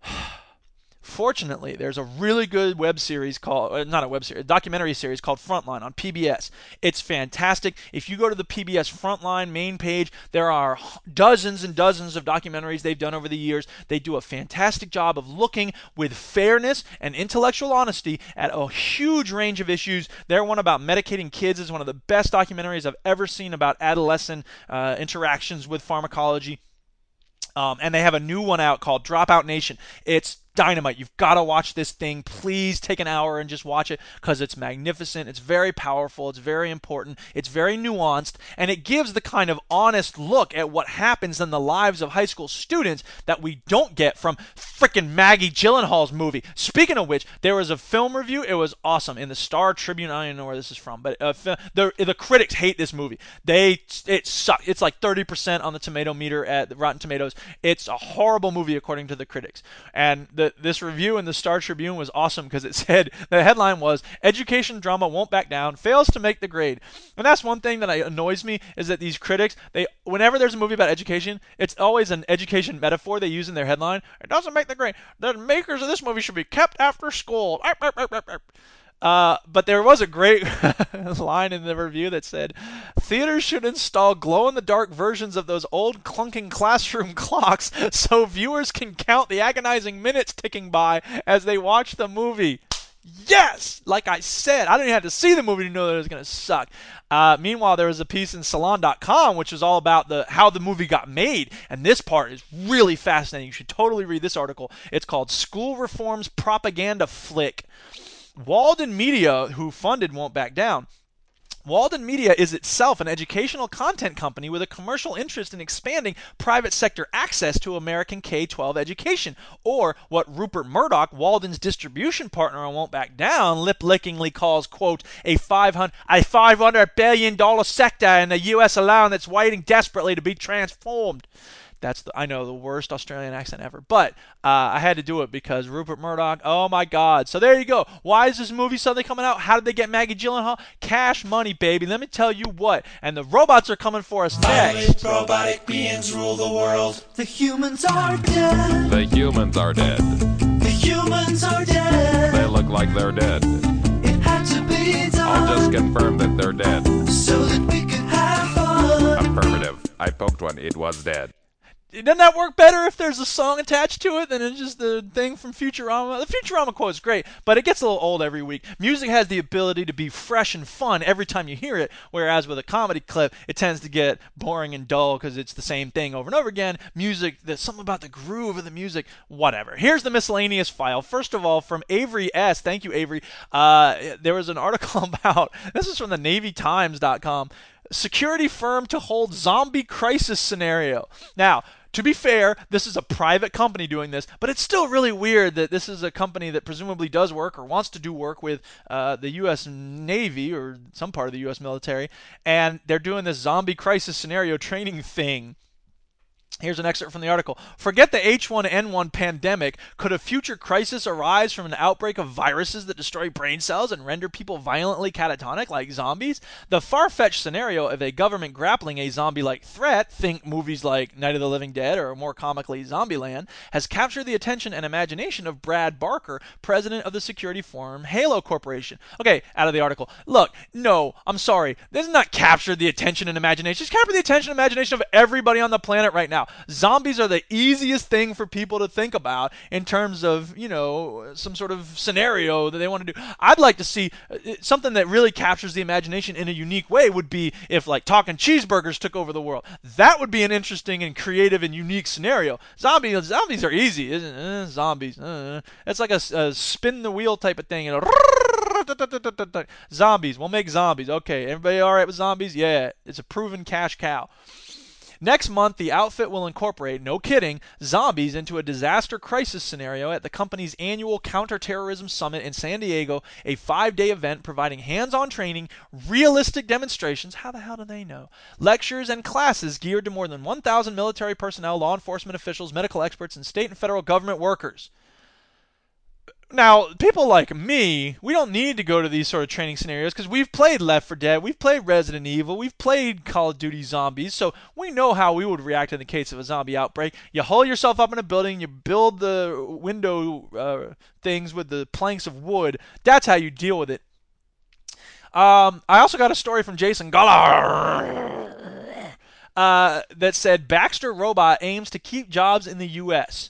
Fortunately, there's a really good web series called, uh, not a web series, a documentary series called Frontline on PBS. It's fantastic. If you go to the PBS Frontline main page, there are dozens and dozens of documentaries they've done over the years. They do a fantastic job of looking with fairness and intellectual honesty at a huge range of issues. Their one about medicating kids is one of the best documentaries I've ever seen about adolescent uh, interactions with pharmacology. Um, and they have a new one out called Dropout Nation. It's dynamite. You've got to watch this thing. Please take an hour and just watch it because it's magnificent. It's very powerful. It's very important. It's very nuanced. And it gives the kind of honest look at what happens in the lives of high school students that we don't get from freaking Maggie Gyllenhaal's movie. Speaking of which, there was a film review. It was awesome in the Star Tribune. I don't know where this is from, but uh, the, the critics hate this movie. They It sucks. It's like 30% on the tomato meter at Rotten Tomatoes. It's a horrible movie according to the critics. And the this review in the Star Tribune was awesome because it said the headline was "Education drama won't back down, fails to make the grade," and that's one thing that annoys me is that these critics they whenever there's a movie about education, it's always an education metaphor they use in their headline. It doesn't make the grade. The makers of this movie should be kept after school. Uh, but there was a great line in the review that said, "Theaters should install glow-in-the-dark versions of those old clunking classroom clocks so viewers can count the agonizing minutes ticking by as they watch the movie." Yes, like I said, I didn't have to see the movie to know that it was going to suck. Uh, meanwhile, there was a piece in Salon.com which was all about the how the movie got made, and this part is really fascinating. You should totally read this article. It's called "School Reform's Propaganda Flick." Walden Media, who funded Won't Back Down, Walden Media is itself an educational content company with a commercial interest in expanding private sector access to American K 12 education, or what Rupert Murdoch, Walden's distribution partner on Won't Back Down, lip lickingly calls, quote, a 500, a $500 billion sector in the U.S. alone that's waiting desperately to be transformed. That's the, I know the worst Australian accent ever, but uh, I had to do it because Rupert Murdoch. Oh my God! So there you go. Why is this movie suddenly coming out? How did they get Maggie Gyllenhaal? Cash money, baby. Let me tell you what. And the robots are coming for us next. robotic beings rule the world. The humans are dead. The humans are dead. The humans are dead. They look like they're dead. It had to be done. I'll just confirm that they're dead. so that we can have fun. Affirmative. I poked one. It was dead. Doesn't that work better if there's a song attached to it than it's just the thing from Futurama? The Futurama quote is great, but it gets a little old every week. Music has the ability to be fresh and fun every time you hear it, whereas with a comedy clip, it tends to get boring and dull because it's the same thing over and over again. Music, there's something about the groove of the music, whatever. Here's the miscellaneous file. First of all, from Avery S. Thank you, Avery. Uh, there was an article about this is from the NavyTimes.com security firm to hold zombie crisis scenario. Now, to be fair, this is a private company doing this, but it's still really weird that this is a company that presumably does work or wants to do work with uh, the U.S. Navy or some part of the U.S. military, and they're doing this zombie crisis scenario training thing. Here's an excerpt from the article. Forget the H1N1 pandemic. Could a future crisis arise from an outbreak of viruses that destroy brain cells and render people violently catatonic like zombies? The far fetched scenario of a government grappling a zombie like threat, think movies like Night of the Living Dead or more comically Zombieland, has captured the attention and imagination of Brad Barker, president of the security firm Halo Corporation. Okay, out of the article. Look, no, I'm sorry. This has not captured the attention and imagination. It's captured the attention and imagination of everybody on the planet right now. Zombies are the easiest thing for people to think about in terms of, you know, some sort of scenario that they want to do. I'd like to see uh, something that really captures the imagination in a unique way would be if like talking cheeseburgers took over the world. That would be an interesting and creative and unique scenario. Zombies zombies are easy, isn't it? Eh, zombies. Uh, it's like a, a spin the wheel type of thing. Zombies. We'll make zombies. Okay, everybody all right with zombies? Yeah, it's a proven cash cow. Next month, the outfit will incorporate, no kidding, zombies into a disaster crisis scenario at the company's annual counterterrorism summit in San Diego, a five day event providing hands on training, realistic demonstrations how the hell do they know? Lectures and classes geared to more than 1,000 military personnel, law enforcement officials, medical experts, and state and federal government workers. Now, people like me, we don't need to go to these sort of training scenarios because we've played Left 4 Dead, we've played Resident Evil, we've played Call of Duty Zombies, so we know how we would react in the case of a zombie outbreak. You hole yourself up in a building, you build the window uh, things with the planks of wood. That's how you deal with it. Um, I also got a story from Jason Gollar uh, that said Baxter Robot aims to keep jobs in the U.S.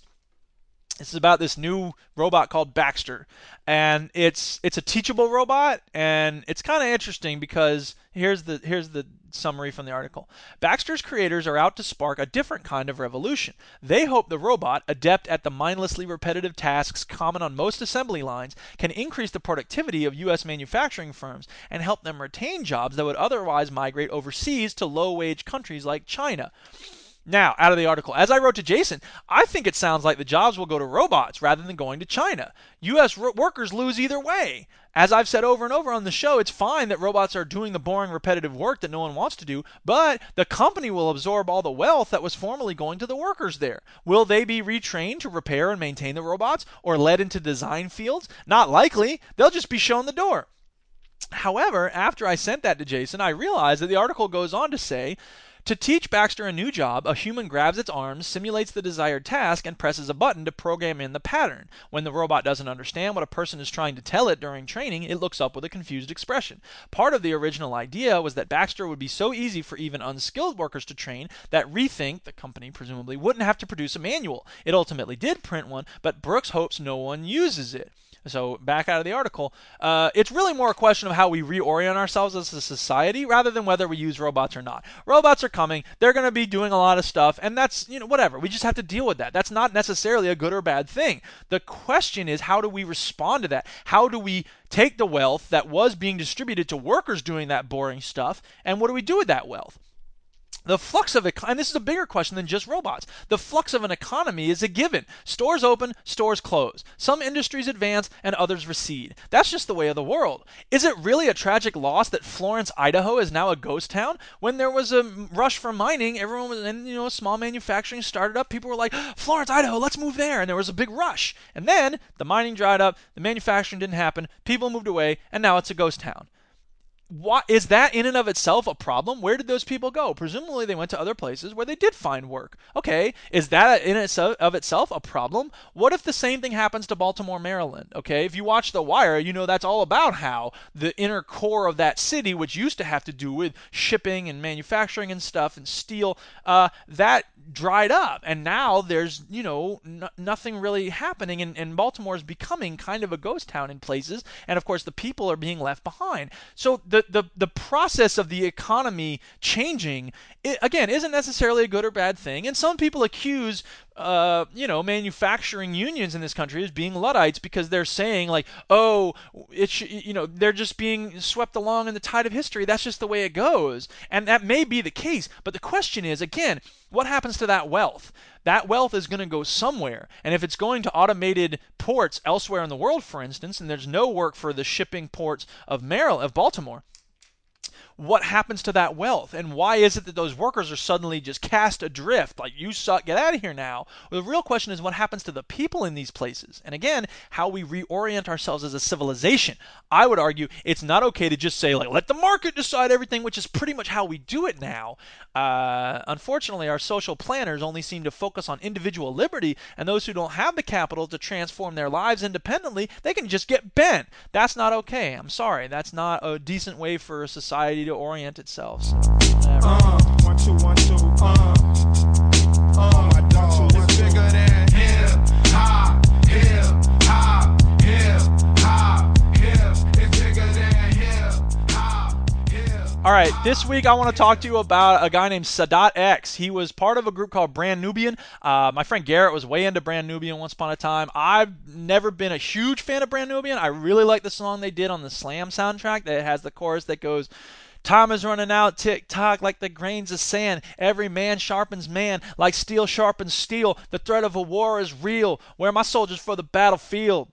This is about this new robot called Baxter, and it's it's a teachable robot, and it's kind of interesting because here's the here's the summary from the article. Baxter's creators are out to spark a different kind of revolution. They hope the robot, adept at the mindlessly repetitive tasks common on most assembly lines, can increase the productivity of U.S. manufacturing firms and help them retain jobs that would otherwise migrate overseas to low-wage countries like China. Now, out of the article, as I wrote to Jason, I think it sounds like the jobs will go to robots rather than going to China. U.S. ro- workers lose either way. As I've said over and over on the show, it's fine that robots are doing the boring, repetitive work that no one wants to do, but the company will absorb all the wealth that was formerly going to the workers there. Will they be retrained to repair and maintain the robots or led into design fields? Not likely. They'll just be shown the door. However, after I sent that to Jason, I realized that the article goes on to say to teach Baxter a new job, a human grabs its arms, simulates the desired task, and presses a button to program in the pattern. When the robot doesn't understand what a person is trying to tell it during training, it looks up with a confused expression. Part of the original idea was that Baxter would be so easy for even unskilled workers to train that Rethink, the company presumably, wouldn't have to produce a manual. It ultimately did print one, but Brooks hopes no one uses it. So back out of the article, uh, it's really more a question of how we reorient ourselves as a society rather than whether we use robots or not. Robots are coming; they're going to be doing a lot of stuff, and that's you know whatever. We just have to deal with that. That's not necessarily a good or bad thing. The question is, how do we respond to that? How do we take the wealth that was being distributed to workers doing that boring stuff, and what do we do with that wealth? The flux of it, and this is a bigger question than just robots. The flux of an economy is a given. Stores open, stores close. Some industries advance and others recede. That's just the way of the world. Is it really a tragic loss that Florence, Idaho is now a ghost town? When there was a rush for mining, everyone was, and you know, small manufacturing started up. People were like, ah, Florence, Idaho, let's move there. And there was a big rush. And then the mining dried up, the manufacturing didn't happen, people moved away, and now it's a ghost town. Why is that in and of itself a problem? Where did those people go? Presumably they went to other places where they did find work. Okay, is that in itself of itself a problem? What if the same thing happens to Baltimore, Maryland? Okay, if you watch The Wire, you know that's all about how the inner core of that city, which used to have to do with shipping and manufacturing and stuff and steel, uh, that dried up. And now there's you know n- nothing really happening. And, and baltimore is becoming kind of a ghost town in places. And of course the people are being left behind. So the the, the process of the economy changing it, again isn't necessarily a good or bad thing. And some people accuse uh, you know, manufacturing unions in this country as being Luddites because they're saying like, oh, it's you know, they're just being swept along in the tide of history. That's just the way it goes, and that may be the case. But the question is, again, what happens to that wealth? That wealth is going to go somewhere, and if it's going to automated ports elsewhere in the world, for instance, and there's no work for the shipping ports of Maryland, of Baltimore what happens to that wealth? And why is it that those workers are suddenly just cast adrift? Like you suck get out of here now. Well, the real question is what happens to the people in these places? And again how we reorient ourselves as a civilization. I would argue it's not okay to just say like let the market decide everything which is pretty much how we do it now. Uh, unfortunately our social planners only seem to focus on individual liberty and those who don't have the capital to transform their lives independently they can just get bent. That's not okay. I'm sorry. That's not a decent way for a society to orient itself. So, whatever. Uh, one, two, one, two, uh. Uh, my dog is bigger than hip hop, hip hop, hip hop, hip. It's bigger than hip hop, hip. All right, this week I want to talk to you about a guy named Sadat X. He was part of a group called Brand Nubian. Uh, my friend Garrett was way into Brand Nubian once upon a time. I've never been a huge fan of Brand Nubian. I really like the song they did on the Slam soundtrack that has the chorus that goes, Time is running out, tick tock, like the grains of sand. Every man sharpens man, like steel sharpens steel. The threat of a war is real. Where are my soldiers for the battlefield?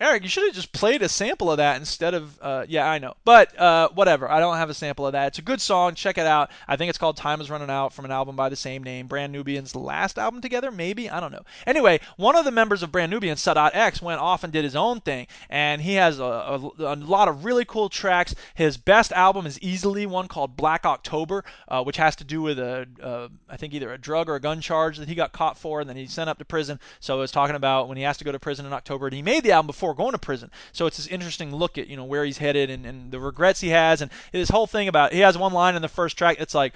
Eric, you should have just played a sample of that instead of. Uh, yeah, I know. But uh, whatever. I don't have a sample of that. It's a good song. Check it out. I think it's called Time is Running Out from an album by the same name. Brand Nubian's last album together, maybe? I don't know. Anyway, one of the members of Brand Nubian, Sadat X, went off and did his own thing. And he has a, a, a lot of really cool tracks. His best album is easily one called Black October, uh, which has to do with a, I think either a drug or a gun charge that he got caught for and then he sent up to prison. So it was talking about when he has to go to prison in October. And he made the album before going to prison. So it's this interesting look at you know where he's headed and, and the regrets he has and this whole thing about he has one line in the first track that's like.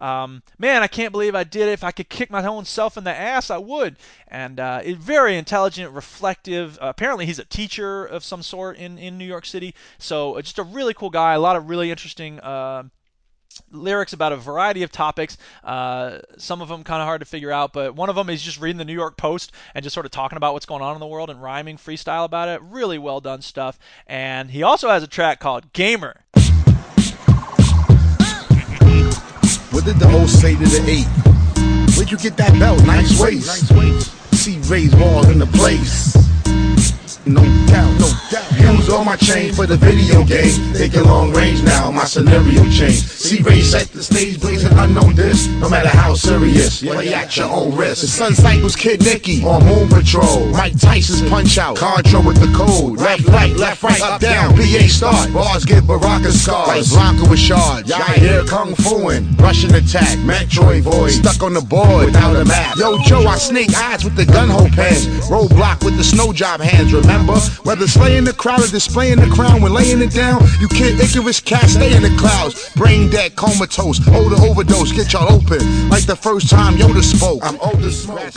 Um, man, I can't believe I did it. If I could kick my own self in the ass, I would. And uh, very intelligent, reflective. Uh, apparently, he's a teacher of some sort in, in New York City. So, uh, just a really cool guy. A lot of really interesting uh, lyrics about a variety of topics. Uh, some of them kind of hard to figure out, but one of them is just reading the New York Post and just sort of talking about what's going on in the world and rhyming freestyle about it. Really well done stuff. And he also has a track called Gamer. What did the host say to the eight? Where'd you get that belt? Nice waist. See Ray's balls in the place. No doubt, no doubt. Use all my chain for the video game. Thinking long range now, my scenario changed. See Ray set the stage blazing, unknown this. No matter how serious, play at your own risk. The Sun Cycles Kid Niki on Moon Patrol. Mike Tyson's punch out. Contra with the code. Left, right, left, right, up, down. PA start. Bars get Baraka scars. Like Blanka with shards. Y'all hear Kung Fuin. Rush'n Attack. Metroid void. Stuck on the board without a map. Yo, Joe, I snake eyes with the gun hole pens. Roadblock with the snow job hands, remember? Whether slaying the crowd or displaying the crown when laying it down, you can't Icarus cat stay in the clouds. Brain dead, comatose, older overdose, get y'all open. Like the first time Yoda spoke. I'm older smoke.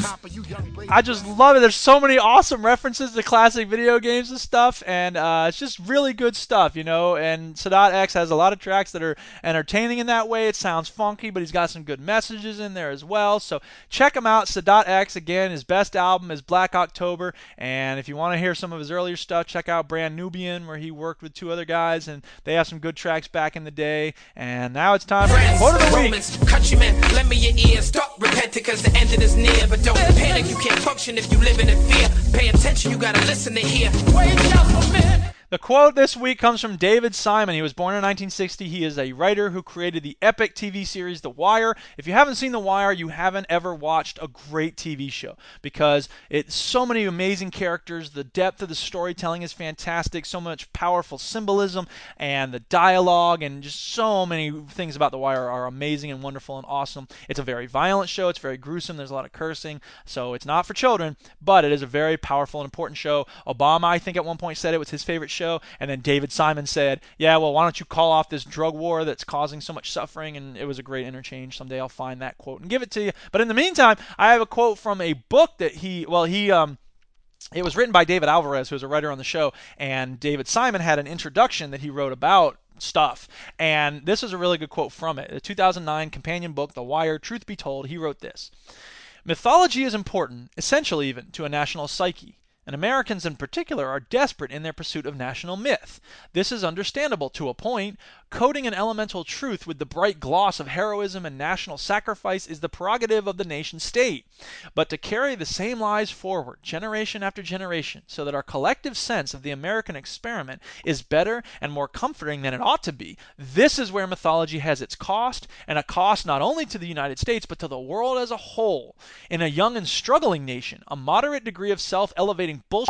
I just love it. There's so many awesome references to classic video games and stuff, and uh, it's just really good stuff, you know. And Sadat X has a lot of tracks that are entertaining in that way. It sounds funky, but he's got some good messages in there as well. So check him out. Sadat X again. His best album is Black October, and if you want to hear some of his earlier stuff, check out Brand Nubian, where he worked with two other guys, and they have some good tracks back in the day. And now it's time for quote of the week. Romans, countrymen, lend me your ears. Stop repenting cause the ending is near. But don't panic, you can't function if you live in fear. Pay attention, you gotta listen to hear. Wait just a minute. The quote this week comes from David Simon. He was born in 1960. He is a writer who created the epic TV series The Wire. If you haven't seen The Wire, you haven't ever watched a great TV show because it's so many amazing characters. The depth of the storytelling is fantastic. So much powerful symbolism and the dialogue and just so many things about The Wire are amazing and wonderful and awesome. It's a very violent show. It's very gruesome. There's a lot of cursing. So it's not for children, but it is a very powerful and important show. Obama, I think, at one point said it was his favorite show show. And then David Simon said, "Yeah, well, why don't you call off this drug war that's causing so much suffering?" And it was a great interchange. Someday I'll find that quote and give it to you. But in the meantime, I have a quote from a book that he, well, he um it was written by David Alvarez, who was a writer on the show, and David Simon had an introduction that he wrote about stuff. And this is a really good quote from it. The 2009 companion book, The Wire Truth Be Told, he wrote this Mythology is important, essential even, to a national psyche and Americans in particular are desperate in their pursuit of national myth. This is understandable to a point. Coating an elemental truth with the bright gloss of heroism and national sacrifice is the prerogative of the nation state. But to carry the same lies forward, generation after generation, so that our collective sense of the American experiment is better and more comforting than it ought to be, this is where mythology has its cost, and a cost not only to the United States but to the world as a whole. In a young and struggling nation, a moderate degree of self elevating bullshit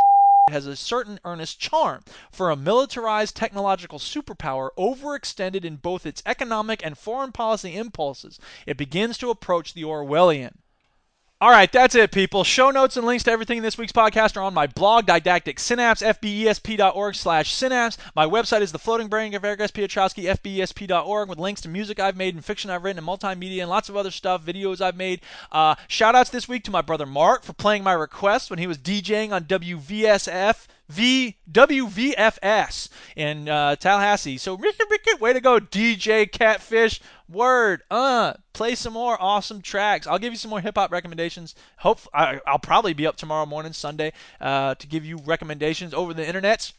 has a certain earnest charm. For a militarized technological superpower overextended in both its economic and foreign policy impulses, it begins to approach the Orwellian. All right, that's it, people. Show notes and links to everything in this week's podcast are on my blog, Didactic Synapse, fbesp.org slash synapse. My website is The Floating Brain of Eric S. Piotrowski, fbesp.org, with links to music I've made and fiction I've written and multimedia and lots of other stuff, videos I've made. Uh, shout outs this week to my brother Mark for playing my request when he was DJing on WVSF. V WVFS in uh, Tallahassee. So way to go, DJ Catfish. Word, uh, play some more awesome tracks. I'll give you some more hip hop recommendations. Hope I, will probably be up tomorrow morning, Sunday, uh, to give you recommendations over the internet.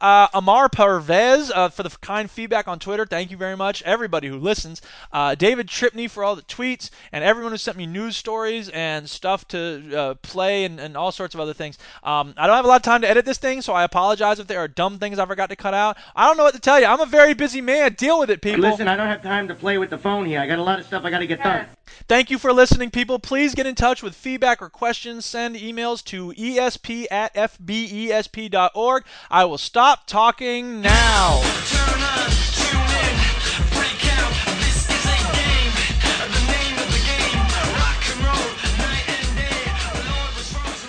Uh, Amar Parvez uh, for the kind feedback on Twitter. Thank you very much, everybody who listens. Uh, David Tripney for all the tweets, and everyone who sent me news stories and stuff to uh, play and, and, all sorts of other things. Um, I don't have a lot of time to edit this thing, so I apologize if there are dumb things I forgot to cut out. I don't know what to tell you. I'm a very busy man. Deal with it, people. Listen, I don't have time to play with the phone here. I got a lot of stuff I got to get done. Thank you for listening, people. Please get in touch with feedback or questions. Send emails to esp at fbesp.org. I will stop talking now.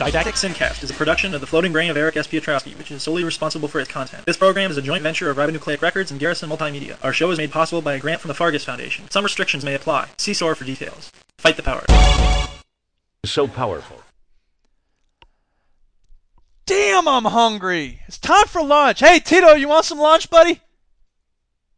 Didactic SynCast is a production of the Floating Brain of Eric S. Piotrowski, which is solely responsible for its content. This program is a joint venture of Ribonucleic Records and Garrison Multimedia. Our show is made possible by a grant from the Fargus Foundation. Some restrictions may apply. See SOAR for details. Fight the power. So powerful. Damn, I'm hungry. It's time for lunch. Hey, Tito, you want some lunch, buddy?